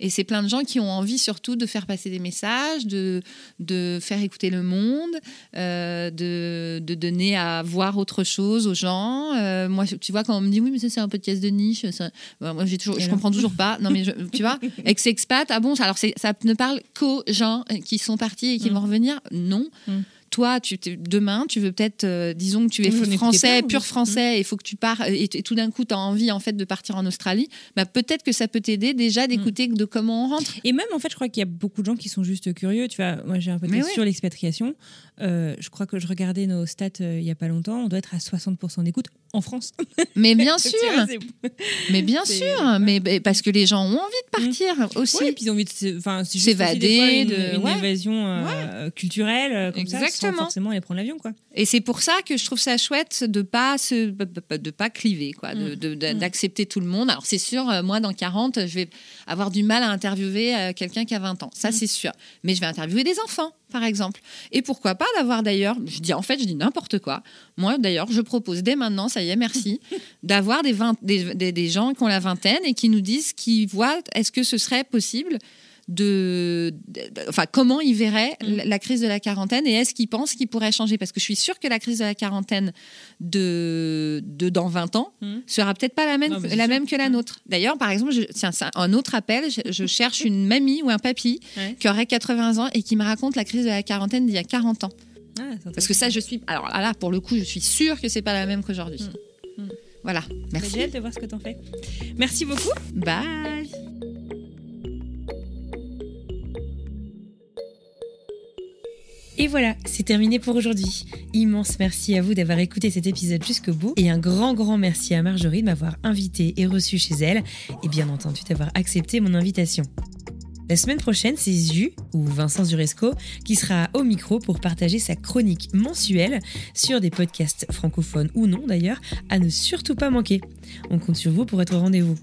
Speaker 2: Et c'est plein de gens qui ont envie surtout de faire passer des messages, de, de faire écouter le monde, euh, de, de donner à voir autre chose aux gens. Euh, moi, tu vois, quand on me dit oui, mais ça c'est un podcast de niche, ça... Bah, moi j'ai toujours, je comprends toujours pas. Non, mais je- tu vois, [LAUGHS] ex-expat, ah bon, alors ça ne parle qu'aux gens qui sont partis et qui
Speaker 1: Mm.
Speaker 2: vont revenir? Non.
Speaker 1: Mm.
Speaker 2: Toi, tu, demain, tu veux peut-être, euh, disons que tu es
Speaker 1: Oui,
Speaker 2: français, pur français, il faut que tu pars, et, et tout d'un coup, tu as envie en fait de partir en Australie, bah, peut-être que ça peut t'aider déjà d'écouter de comment on rentre.
Speaker 1: Et même, en fait, je crois qu'il y a beaucoup de gens qui sont juste curieux. Tu vois, moi, j'ai un
Speaker 2: Mais oui.
Speaker 1: sur l'expatriation. Euh, je crois que je regardais nos stats euh, il y a pas longtemps. On doit être à 60% d'écoute en France. [LAUGHS]
Speaker 2: Mais bien [LAUGHS] sûr,
Speaker 1: vois,
Speaker 2: mais bien sûr, mais mais parce que les gens ont envie de partir aussi.
Speaker 1: Ouais, et puis ils ont envie de enfin,
Speaker 2: S'évader,
Speaker 1: une,
Speaker 2: de-
Speaker 1: une
Speaker 2: ouais.
Speaker 1: évasion euh, culturelle, euh, comme ça, sans
Speaker 2: Exactement.
Speaker 1: forcément aller prendre l'avion, quoi.
Speaker 2: Et c'est pour ça que je trouve ça chouette de pas se, de pas cliver, quoi, de-
Speaker 1: Mm.
Speaker 2: de- de-
Speaker 1: Mm.
Speaker 2: d'accepter tout le monde. Alors c'est sûr, euh, moi dans 40, je vais avoir du mal à interviewer quelqu'un qui a 20 ans, ça c'est sûr. Mais je vais interviewer des enfants, par exemple. Et pourquoi pas d'avoir d'ailleurs, je dis en fait, je dis n'importe quoi. Moi d'ailleurs, je propose dès maintenant, ça y est, merci, [LAUGHS] d'avoir des, vingt- des, des- des gens qui ont la vingtaine et qui nous disent qu'ils voient, est-ce que ce serait possible de, de- enfin comment ils verraient
Speaker 1: Mm.
Speaker 2: la, crise de la quarantaine et est-ce qu'ils pensent qu'ils pourraient changer? Parce que je suis sûre que la crise de la quarantaine de, de dans 20 ans
Speaker 1: Mm.
Speaker 2: sera peut-être pas la même
Speaker 1: Non,
Speaker 2: la même que la
Speaker 1: Mm.
Speaker 2: nôtre. D'ailleurs, par exemple, je, tiens, un autre appel, je, je cherche une mamie ou un papy
Speaker 1: Ouais.
Speaker 2: qui aurait 80 ans et qui me raconte la crise de la quarantaine d'il y a 40 ans.
Speaker 1: Ah,
Speaker 2: Parce que ça, je suis alors là, pour le coup, je suis sûre que c'est pas la même qu'aujourd'hui. Voilà.
Speaker 1: J'ai
Speaker 2: Merci.
Speaker 1: hâte de voir ce que t'en fais. Merci beaucoup.
Speaker 2: Bye.
Speaker 1: Et voilà, c'est terminé pour aujourd'hui. Immense merci à vous d'avoir écouté cet épisode jusqu'au bout et un grand grand merci à Marjorie de m'avoir invité et reçu chez elle et bien entendu d'avoir accepté mon invitation.
Speaker 4: La semaine prochaine, c'est Zu, ou Vincent Zuresco, qui sera au micro pour partager sa chronique mensuelle sur des podcasts francophones ou non d'ailleurs, à ne surtout pas manquer. On compte sur vous pour être au rendez-vous.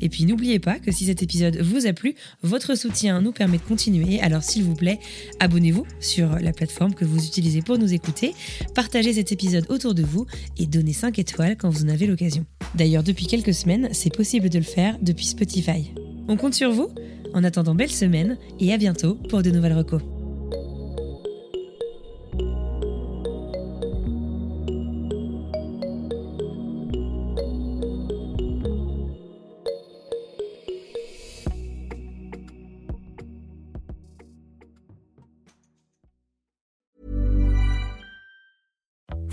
Speaker 4: Et puis n'oubliez pas que si cet épisode vous a plu, votre soutien nous permet de continuer. Alors s'il vous plaît, abonnez-vous sur la plateforme que vous utilisez pour nous écouter, partagez cet épisode autour de vous et donnez 5 étoiles quand vous en avez l'occasion. D'ailleurs, depuis quelques semaines, c'est possible de le faire depuis Spotify. On compte sur vous En attendant, belle semaine et à bientôt pour de nouvelles recos.